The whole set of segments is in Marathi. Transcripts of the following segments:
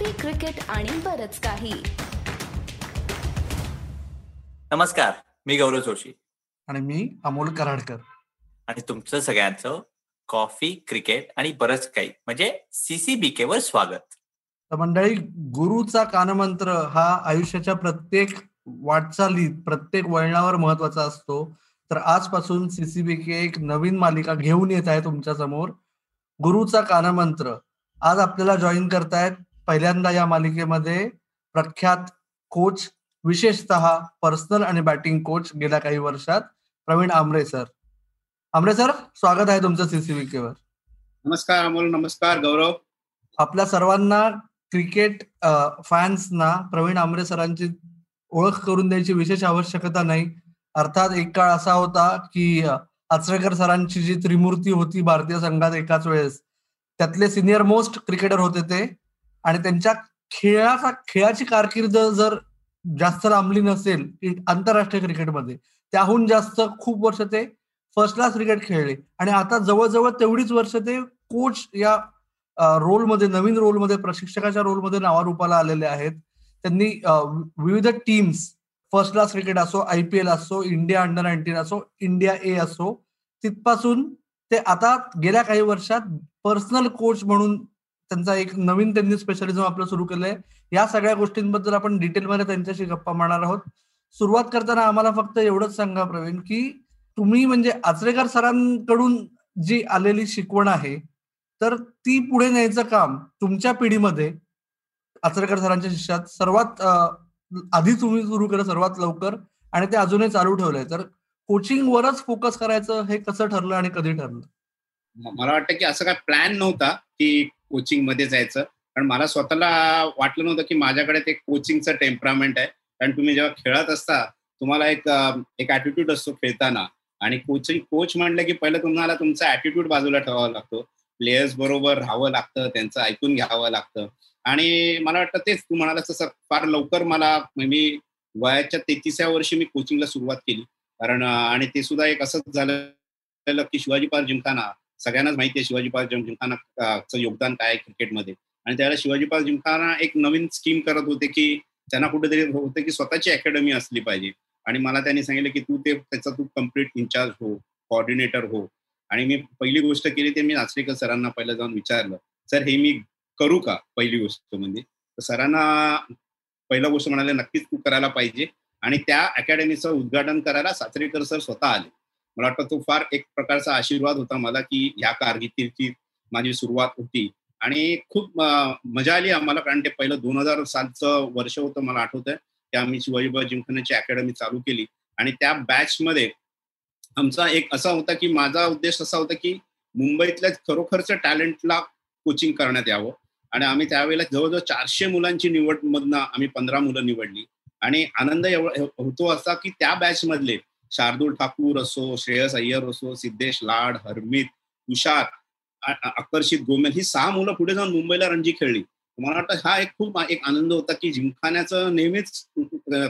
कॉफी क्रिकेट आणि बरच काही. नमस्कार मी गौरव जोशी. आणि मी अमोल कराडकर. आणि तुमचं सगळ्यांचं कॉफी क्रिकेट आणि बरंच काही म्हणजे सीसीबीके वर स्वागत. तर मंडळी गुरुचा कानमंत्र हा आयुष्याच्या प्रत्येक वाटचालीत प्रत्येक वळणावर महत्त्वाचा असतो. तर आजपासून सीसीबीके एक नवीन मालिका घेऊन येत आहे तुमच्यासमोर गुरुचा कानमंत्र. आज आपल्याला जॉईन करतायत पहिल्यांदा या मालिकेमध्ये प्रख्यात कोच विशेषतः पर्सनल आणि बॅटिंग कोच गेल्या काही वर्षात प्रवीण आमरे सर आमरे सर स्वागत आहे तुमचं सीसीबीकेवर नमस्कार अमोल नमस्कार गौरव. आपल्या सर्वांना क्रिकेट फॅन्सना प्रवीण आमरे सरांची ओळख करून द्यायची विशेष आवश्यकता नाही. अर्थात एक काळ असा होता की आचरेकर सरांची जी त्रिमूर्ती होती भारतीय संघात एकाच वेळेस त्यातले सिनियर मोस्ट क्रिकेटर होते ते. आणि त्यांच्या खेळाचा खेळाची कारकीर्द जर जास्त लांबली नसेल आंतरराष्ट्रीय क्रिकेटमध्ये त्याहून जास्त खूप वर्ष ते फर्स्ट क्लास क्रिकेट खेळले. आणि आता जवळजवळ तेवढीच वर्ष ते कोच या रोलमध्ये नवीन रोलमध्ये प्रशिक्षकाच्या रोलमध्ये नावारूपाला आलेले आहेत. त्यांनी विविध टीम्स फर्स्ट क्लास क्रिकेट असो आय पी एल असो इंडिया अंडर नाईन्टीन असो इंडिया ए असो तिथपासून ते आता गेल्या काही वर्षात पर्सनल कोच म्हणून त्यांचा एक नवीन त्यांनी स्पेशलिझम आपलं सुरू केलंय या सगळ्या गोष्टींबद्दल आपण डिटेलमध्ये त्यांच्याशी गप्पा मारणार आहोत. सुरुवात करताना आम्हाला फक्त एवढंच सांगा प्रवीण की तुम्ही म्हणजे आचरेकर सरांकडून जी आलेली शिकवण आहे तर ती पुढे न्यायचं काम तुमच्या पिढीमध्ये आचरेकर सरांच्या शिष्यात सर्वात आधी तुम्ही सुरू केलं सर्वात लवकर आणि ते अजूनही चालू ठेवलंय. तर कोचिंग वरच फोकस करायचं हे कसं ठरलं आणि कधी ठरलं? मला वाटतं की असं काय प्लॅन नव्हता की कोचिंगमध्ये जायचं. कारण मला स्वतःला वाटलं नव्हतं की माझ्याकडे ते कोचिंगचं टेम्परामेंट आहे. कारण तुम्ही जेव्हा खेळत असता तुम्हाला एक एक ऍटिट्यूड असतो खेळताना. आणि कोचिंग कोच म्हणलं की पहिलं तुम्हाला तुमचा ऍटिट्यूड बाजूला ठेवावा लागतो. प्लेयर्स बरोबर राहावं लागतं त्यांचं ऐकून घ्यावं लागतं. आणि मला वाटतं तेच तू म्हणाला तसं फार लवकर मला मी वयाच्या तेहतीसव्या वर्षी मी कोचिंगला सुरुवात केली. कारण आणि ते सुद्धा एक असंच झालं की शिवाजी पार्क जिंकताना सगळ्यांनाच माहिती आहे शिवाजी पार्क जिमखानाचं योगदान काय क्रिकेटमध्ये. आणि त्यावेळेला शिवाजी पार्क जिमखाना एक नवीन स्कीम करत होते की त्यांना कुठेतरी होते की स्वतःची अकॅडमी असली पाहिजे. आणि मला त्यांनी सांगितलं की तू ते त्याचा तू कंप्लीट इन्चार्ज हो कॉर्डिनेटर हो. आणि मी पहिली गोष्ट केली ते मी नाचरेकर सरांना पहिलं जाऊन विचारलं सर हे मी करू का? पहिली गोष्ट म्हणजे. तर सरांना पहिला गोष्ट म्हणाले नक्कीच तू करायला पाहिजे. आणि त्या अकॅडमीचं उद्घाटन करायला साचरेकर सर स्वतः आले. मला वाटतं तो फार एक प्रकारचा आशीर्वाद होता मला की ह्या कारकिर्दीची माझी सुरुवात होती. आणि खूप मजा आली आम्हाला कारण ते पहिलं दोन हजार सातचं वर्ष होतं मला आठवतंय. की आम्ही शिवाजीबा जिमखानाची अकॅडमी चालू केली. आणि त्या बॅचमध्ये आमचा एक असा होता की माझा उद्देश असा होता की मुंबईतल्या खरोखरच्या टॅलेंटला कोचिंग करण्यात यावं. आणि आम्ही त्यावेळेला जवळजवळ चारशे मुलांची निवड मधनं आम्ही पंधरा मुलं निवडली. आणि आनंद होतो असा की त्या बॅच मधले शार्दूल ठाकूर असो श्रेयस अय्यर असो सिद्धेश लाड हरमित तुषार आकर्षित गोमेल ही सहा मुलं पुढे जाऊन मुंबईला रणजी खेळली. मला वाटतं हा एक खूप एक आनंद होता की जिमखान्याचं नेहमीच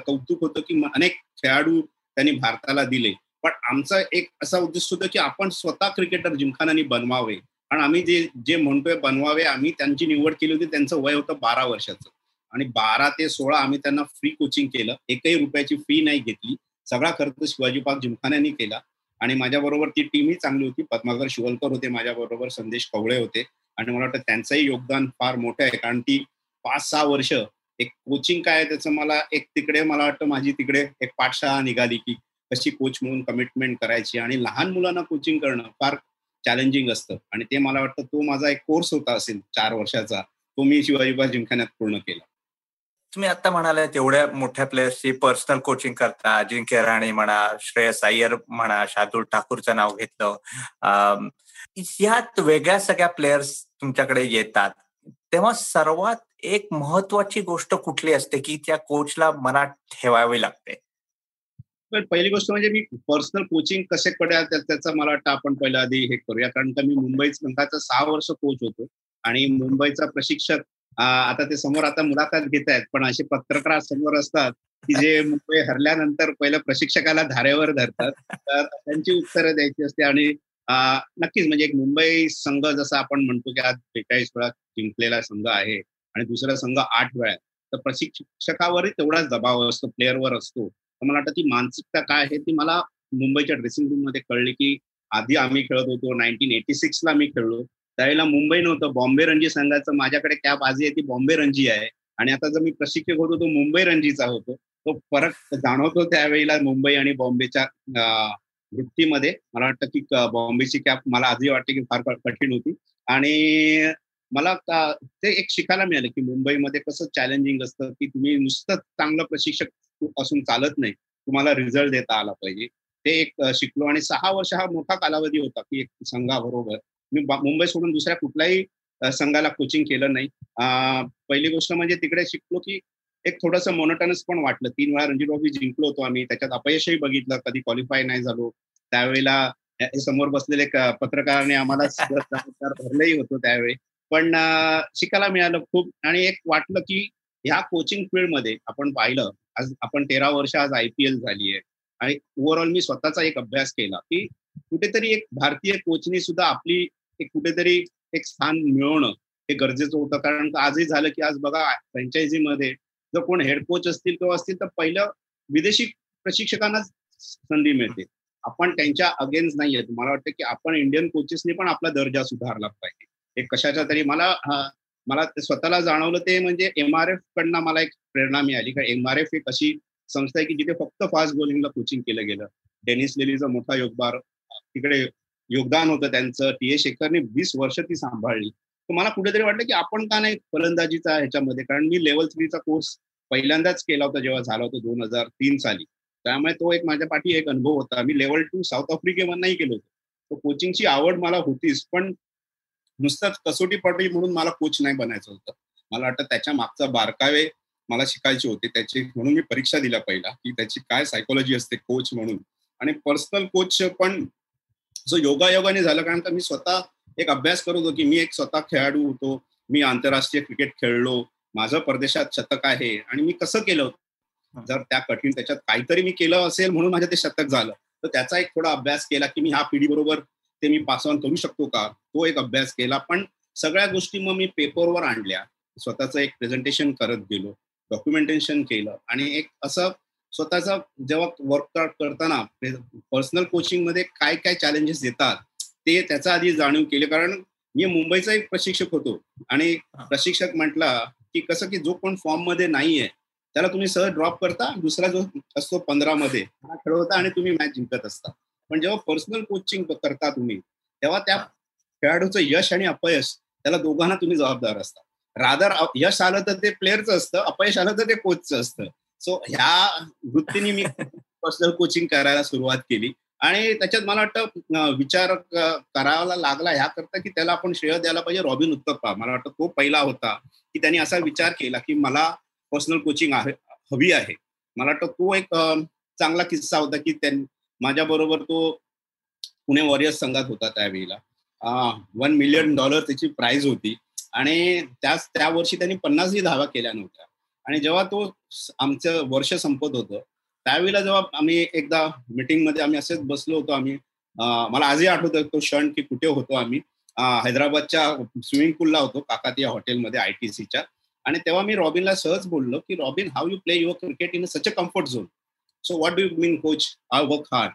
कौतुक होतं की अनेक खेळाडू त्यांनी भारताला दिले. पण आमचा एक असा उद्देश होता की आपण स्वतः क्रिकेटर जिमखानाने बनवावे. आणि आम्ही जे जे म्हणतोय बनवावे आम्ही त्यांची निवड केली होती त्यांचं वय होतं बारा वर्षाचं. आणि बारा ते सोळा आम्ही त्यांना फ्री कोचिंग केलं. एकही रुपयाची फी नाही घेतली. सगळा खर्च शिवाजी पार्क जिमखान्याने केला. आणि माझ्याबरोबर ती टीमही चांगली होती. पद्माकर शिवलकर होते माझ्याबरोबर संदेश कवळे होते. आणि मला वाटतं त्यांचंही योगदान फार मोठं आहे. कारण ती पाच सहा वर्ष एक कोचिंग काय त्याचं मला एक तिकडे मला वाटतं माझी तिकडे एक पाठशाळा निघाली की कशी कोच म्हणून कमिटमेंट करायची आणि लहान मुलांना कोचिंग करणं फार चॅलेंजिंग असतं. आणि ते मला वाटतं तो माझा एक कोर्स होता असेल चार वर्षाचा. तो मी शिवाजीबा जिमखान्यात पूर्ण केला. तुम्ही आता म्हणाला तेवढ्या मोठ्या प्लेयर्सची पर्सनल कोचिंग करता. अजिंक्य राणे म्हणा श्रेयस अय्यर म्हणा शार्दूल ठाकूरचं नाव घेतलं. यात वेगळ्या सगळ्या प्लेयर्स तुमच्याकडे येतात. तेव्हा सर्वात एक महत्वाची गोष्ट कुठली असते की त्या कोचला मनात ठेवावी लागते? पहिली गोष्ट म्हणजे मी पर्सनल कोचिंग कसे पडेल त्याचा मला वाटतं आपण पहिल्या आधी हे करूया. कारण का मी मुंबई संघाचा सहा वर्ष कोच होतो. आणि मुंबईचा प्रशिक्षक आता ते समोर आता मुलाखत घेत आहेत पण असे पत्रकार समोर असतात की जे मुंबई हरल्यानंतर पहिलं प्रशिक्षकाला धारेवर धरतात. तर त्यांची उत्तरं द्यायची असते आणि नक्कीच म्हणजे एक मुंबई संघ जसा आपण म्हणतो की आज बेचाळीस वेळा जिंकलेला संघ आहे आणि दुसरा संघ आठ वेळा तर प्रशिक्षकावरही तेवढाच दबाव असतो प्लेअरवर असतो. तर मला वाटतं ती मानसिकता काय आहे ती मला मुंबईच्या ड्रेसिंग रूममध्ये कळली की आधी आम्ही खेळत होतो नाईन्टीन एटी सिक्सला आम्ही खेळलो. त्यावेळेला मुंबई नव्हतं. बॉम्बे रणजी संघाचं माझ्याकडे कॅप आजही आहे ती बॉम्बे रणजी आहे. आणि आता जर मी प्रशिक्षक होतो तो मुंबई रणजीचा होतो. तो फरक जाणवतो त्यावेळेला मुंबई आणि बॉम्बेच्या वृत्तीमध्ये. मला वाटतं की बॉम्बेची कॅप मला आजही वाटते की फार कठीण होती. आणि मला ते एक शिकायला मिळालं की मुंबईमध्ये कसं चॅलेंजिंग असतं की तुम्ही नुसतं चांगलं प्रशिक्षक असून चालत नाही. तुम्हाला रिझल्ट देता आला पाहिजे. ते एक शिकलो आणि सहा वर्ष हा मोठा कालावधी होता की एक संघाबरोबर. मी मुंबई सोडून दुसऱ्या कुठल्याही संघाला कोचिंग केलं नाही. पहिली गोष्ट म्हणजे तिकडे शिकलो की एक थोडंसं मोनोटनस पण वाटलं. तीन वेळा रणजी ट्रॉफी जिंकलो होतो आम्ही. त्याच्यात अपयशही बघितलं. कधी क्वालिफाय नाही झालो. त्यावेळेला समोर बसलेले पत्रकाराने आम्हाला भरलंही होतो त्यावेळी. पण शिकायला मिळालं खूप. आणि एक वाटलं की ह्या कोचिंग फील्डमध्ये आपण पाहिलं आज आपण तेरा वर्ष आज आय पी एल झाली आहे आणि ओव्हरऑल मी स्वतःचा एक अभ्यास केला की कुठेतरी एक भारतीय कोचनी सुद्धा आपली एक कुठेतरी एक स्थान मिळवणं हे गरजेचं होतं. कारण आजही झालं की आज बघा फ्रँचायझीमध्ये जर कोण हेड कोच असतील किंवा असतील तर पहिलं विदेशी प्रशिक्षकांना संधी मिळते. आपण त्यांच्या अगेन्स्ट नाही आहेत मला वाटतं की आपण इंडियन कोचेसनी पण आपला दर्जा सुधारला पाहिजे. एक कशाच्या तरी मला मला स्वतःला जाणवलं ते म्हणजे एम आर एफ कडनं मला एक प्रेरणा मिळाली. कारण एम आर एफ एक अशी संस्था आहे की जिथे फक्त फास्ट बॉलिंगला कोचिंग केलं गेलं. डेनिस लेलीचा मोठा योगदार तिकडे योगदान होतं त्यांचं. टी ए शेखरने वीस वर्ष ती सांभाळली. तर मला कुठेतरी वाटलं की आपण का नाही फलंदाजीचा ह्याच्यामध्ये? कारण मी लेवल थ्रीचा कोर्स पहिल्यांदाच केला होता जेव्हा झाला होता दोन हजार तीन साली. त्यामुळे तो एक माझ्या पाठी एक अनुभव होता. मी लेवल टू साऊथ आफ्रिकेवर नाही केलो होतो. तो कोचिंगची आवड मला होतीच. पण नुसतंच कसोटी पटली म्हणून मला कोच नाही बनायचं होतं. मला वाटतं त्याच्या मागचा बारकावे मला शिकायचे होते. त्याची म्हणून मी परीक्षा दिल्या पहिला की त्याची काय सायकोलॉजी असते कोच म्हणून. आणि पर्सनल कोच पण जो योगायोगाने झालं कारण का मी स्वतः एक अभ्यास करत होतो की मी एक स्वतः खेळाडू होतो मी आंतरराष्ट्रीय क्रिकेट खेळलो माझं परदेशात शतक आहे आणि मी कसं केलं जर त्या कठीण त्याच्यात काहीतरी मी केलं असेल म्हणून माझं ते शतक झालं. तर त्याचा एक थोडा अभ्यास केला की मी ह्या पिढी बरोबर ते मी पास ऑन करू शकतो का? तो एक अभ्यास केला. पण सगळ्या गोष्टी मग मी पेपरवर आणल्या. स्वतःचं एक प्रेझेंटेशन करत गेलो. डॉक्युमेंटेशन केलं आणि एक असं स्वतःचा जेव्हा वर्कआउट करताना पर्सनल कोचिंगमध्ये काय काय चॅलेंजेस येतात ते त्याचा आधी जाणीव केले. कारण मी मुंबईचा एक प्रशिक्षक होतो. आणि प्रशिक्षक म्हटला की कसं की जो कोण फॉर्ममध्ये नाहीये त्याला तुम्ही सहज ड्रॉप करता दुसरा जो असतो पंधरा मध्ये खेळवता आणि तुम्ही मॅच जिंकत असता. पण जेव्हा पर्सनल कोचिंग करता तुम्ही तेव्हा त्या खेळाडूचं यश आणि अपयश त्याला दोघांना तुम्ही जबाबदार असता. रादर यश आलं तर ते प्लेअरचं असतं अपयश आलं तर ते कोचचं असतं. सो ह्या वृत्तीने मी पर्सनल कोचिंग करायला सुरुवात केली. आणि त्याच्यात मला वाटतं विचार करायला लागला ह्या करता की त्याला आपण श्रेय द्यायला पाहिजे रॉबिन उत्तप्पा. मला वाटतं तो पहिला होता की त्यांनी असा विचार केला की मला पर्सनल कोचिंग आहे हवी आहे. मला वाटतं तो एक चांगला किस्सा होता की माझ्या बरोबर तो पुणे वॉरियर्स संघात होता त्यावेळेला. वन मिलियन डॉलर त्याची प्राइज होती. आणि त्याच त्या वर्षी त्यांनी पन्नासही धावा केल्या नव्हत्या. आणि जेव्हा तो आमचं वर्ष संपत होतं त्यावेळेला जेव्हा आम्ही एकदा मिटिंगमध्ये आम्ही असेच बसलो होतो आम्ही मला आजही आठवतो तो क्षण की कुठे होतो आम्ही. हैदराबादच्या स्विमिंग पूलला होतो काकातिया हॉटेलमध्ये आय टी सीच्या. आणि तेव्हा मी रॉबिनला सहज बोललो की Robin how you play your cricket in such a comfort zone? So what do you mean coach? I work hard.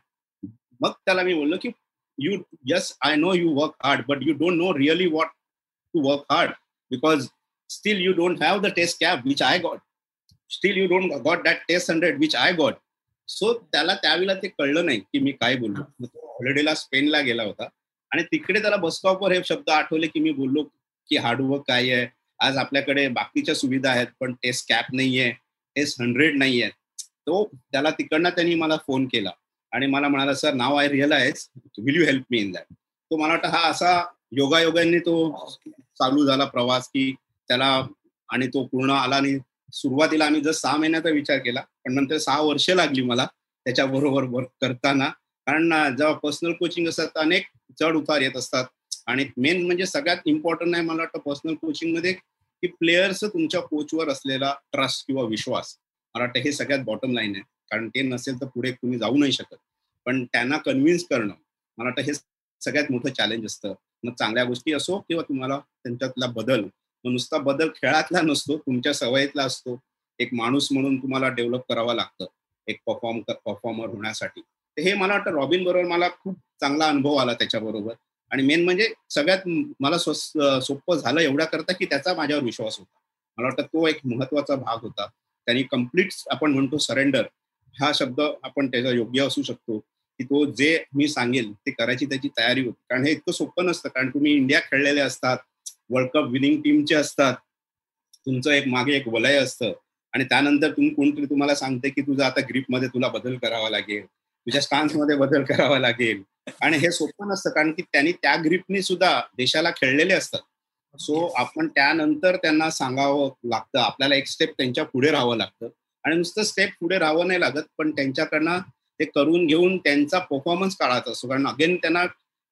मग त्याला मी बोललो की you yes I know you work hard but you don't know really what to work hard because still you don't have the test cap which I got still you don't got that test hundred which I got so त्याला त्यावेळेला ते कळलं नाही की मी काय बोललो. हॉलिडेला स्पेनला गेला होता. आणि तिकडे त्याला बसस्टॉपवर हे शब्द आठवले की मी बोललो की हार्डवर्क काय आहे. आज आपल्याकडे बाकीच्या सुविधा आहेत पण टेस्ट कॅप नाहीये टेस्ट हंड्रेड नाहीये. तो त्याला तिकडनं त्यांनी मला फोन केला. आणि मला म्हणाला sir now I realise will you help me in that तो मला वाटतं हा असा योगायोगांनी तो चालू झाला प्रवास की त्याला आणि तो पूर्ण आला आणि सुरुवातीला आम्ही जर सहा महिन्याचा विचार केला पण नंतर सहा वर्ष लागली मला त्याच्याबरोबर वर्क करताना. कारण जेव्हा पर्सनल कोचिंग असतात अनेक चढ उतार येत असतात. आणि मेन म्हणजे सगळ्यात इम्पॉर्टंट आहे मला वाटतं पर्सनल कोचिंगमध्ये की प्लेयर्स तुमच्या कोचवर असलेला ट्रस्ट किंवा विश्वास. मला वाटतं हे सगळ्यात बॉटम लाईन आहे. कारण ते नसेल तर पुढे तुम्ही जाऊ नाही शकत. पण त्यांना कन्व्हिन्स करणं मला वाटतं हे सगळ्यात मोठं चॅलेंज असतं. मग चांगल्या गोष्टी असो किंवा तुम्हाला त्यांच्यातला बदल नुसता बदल खेळातला नसतो तुमच्या सवयीतला असतो. एक माणूस म्हणून तुम्हाला डेव्हलप करावं लागतं एक परफॉर्म परफॉर्मर होण्यासाठी. हे मला वाटतं रॉबिन बरोबर मला खूप चांगला अनुभव आला त्याच्याबरोबर. आणि मेन म्हणजे सगळ्यात मला सोपं झालं एवढ्या करता की त्याचा माझ्यावर विश्वास होता. मला वाटतं तो एक महत्त्वाचा भाग होता. त्यांनी कंप्लीट आपण म्हणतो सरेंडर हा शब्द आपण त्याचा योग्य असू शकतो. की तो जे मी सांगेल ते करायची त्याची तयारी होती. कारण हे इतकं सोपं नसतं. कारण तुम्ही इंडिया खेळलेले असतात वर्ल्ड कप विनिंग टीमचे असतात. तुमचं एक मागे एक वलय असतं. आणि त्यानंतर तुम्ही कोणतरी तुम्हाला सांगते की तुझा आता ग्रीपमध्ये तुला बदल करावा लागेल. तुझ्या स्टान्समध्ये बदल करावा लागेल. आणि हे सोपं नसतं. कारण की त्यांनी त्या ग्रीपनी सुद्धा देशाला खेळलेले असतात. सो आपण त्यानंतर त्यांना सांगावं लागतं. आपल्याला एक स्टेप त्यांच्या पुढे राहावं लागतं. आणि नुसतं स्टेप पुढे राहावं नाही लागत. पण त्यांच्याकडनं ते करून घेऊन त्यांचा परफॉर्मन्स काढायचा असतो. कारण अगेन त्यांना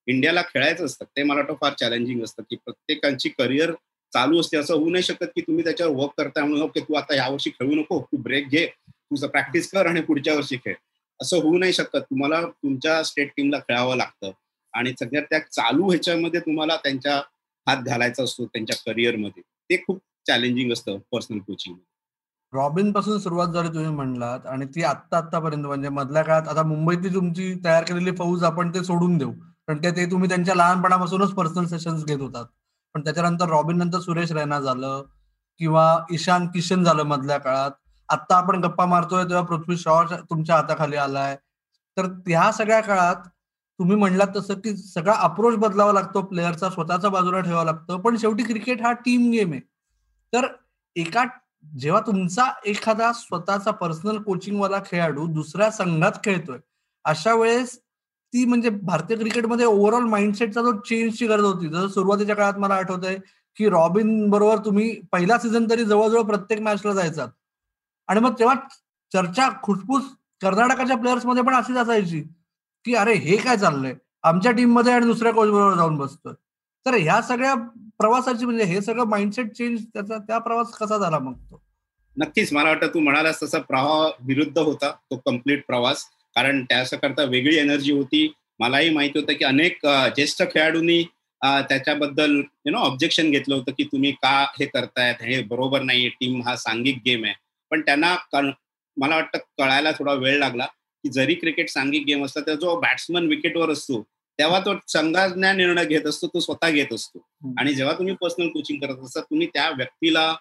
इंडियाला खेळायचं असतं ते मला वाटतं फार चॅलेंजिंग असतं की प्रत्येकांची करिअर चालू असते. असं होऊ नाही शकत की तुम्ही त्याच्यावर वर्क करताय म्हणून ओके तू आता यावर्षी खेळू नको तू ब्रेक घे तुझं प्रॅक्टिस कर आणि पुढच्या वर्षी खेळ. असं होऊ नाही शकत. तुम्हाला तुमच्या स्टेट टीमला खेळावं लागतं आणि सगळ्यात त्या चालू ह्याच्यामध्ये तुम्हाला त्यांच्या हात घालायचा असतो त्यांच्या करिअरमध्ये ते खूप चॅलेंजिंग असतं पर्सनल कोचिंग रॉबिनपासून सुरुवात झाली तुम्ही म्हणलात आणि ती आत्ता आतापर्यंत म्हणजे मधल्या काळात आता मुंबईतली तुमची तयार केलेली फौज आपण ते सोडून देऊ. कारण ते तुम्ही त्यांच्या लहानपणापासूनच पर्सनल सेशन्स घेत होतात. पण त्याच्यानंतर रॉबिन नंतर सुरेश रैना झालं किंवा ईशान किशन झालं मधल्या काळात. आता आपण गप्पा मारतोय तेव्हा पृथ्वी शॉ तुमच्या हाताखाली आलाय. तर त्या सगळ्या काळात तुम्ही म्हणलात तसं की सगळा अप्रोच बदलावा लागतो प्लेअरचा स्वतःचा बाजूला ठेवावा लागतं पण शेवटी क्रिकेट हा टीम गेम आहे. तर एका जेव्हा तुमचा एखादा स्वतःचा पर्सनल कोचिंगवाला खेळाडू दुसऱ्या संघात खेळतोय अशा वेळेस ती म्हणजे भारतीय क्रिकेटमध्ये ओव्हरऑल माइंडसेटचा जो चेंजची गरज होती जसं सुरुवातीच्या काळात मला आठवत आहे की रॉबिन बरोबर तुम्ही पहिला सीझन तरी जवळजवळ प्रत्येक मॅचला जायचा आणि मग तेव्हा चर्चा खुसफुस कर्नाटकाच्या प्लेयर्समध्ये पण अशीच असायची की अरे हे काय चाललंय? आमच्या टीममध्ये आणि दुसऱ्या कोच बरोबर जाऊन बसतोय. तर ह्या सगळ्या प्रवासाची म्हणजे हे सगळं माइंडसेट चेंज त्याचा त्या प्रवास कसा झाला मग तो? नक्कीच. मला वाटतं तू म्हणालास तसा प्रवाह विरुद्ध होता तो कंप्लीट प्रवास. कारण त्याच्याकरता वेगळी एनर्जी होती. मलाही माहिती होतं की अनेक ज्येष्ठ खेळाडूंनी त्याच्याबद्दल यु नो ऑब्जेक्शन घेतलं होतं की तुम्ही का हे करतायत? हे बरोबर नाही टीम हा सांघिक गेम आहे. पण त्यांना मला वाटतं कळायला थोडा वेळ लागला की जरी क्रिकेट सांघिक गेम असला तर जो बॅट्समन विकेटवर असतो तेव्हा तो संघाज्ञा निर्णय घेत असतो तो स्वतः घेत असतो. आणि जेव्हा तुम्ही पर्सनल कोचिंग करत असता तुम्ही त्या व्यक्तीला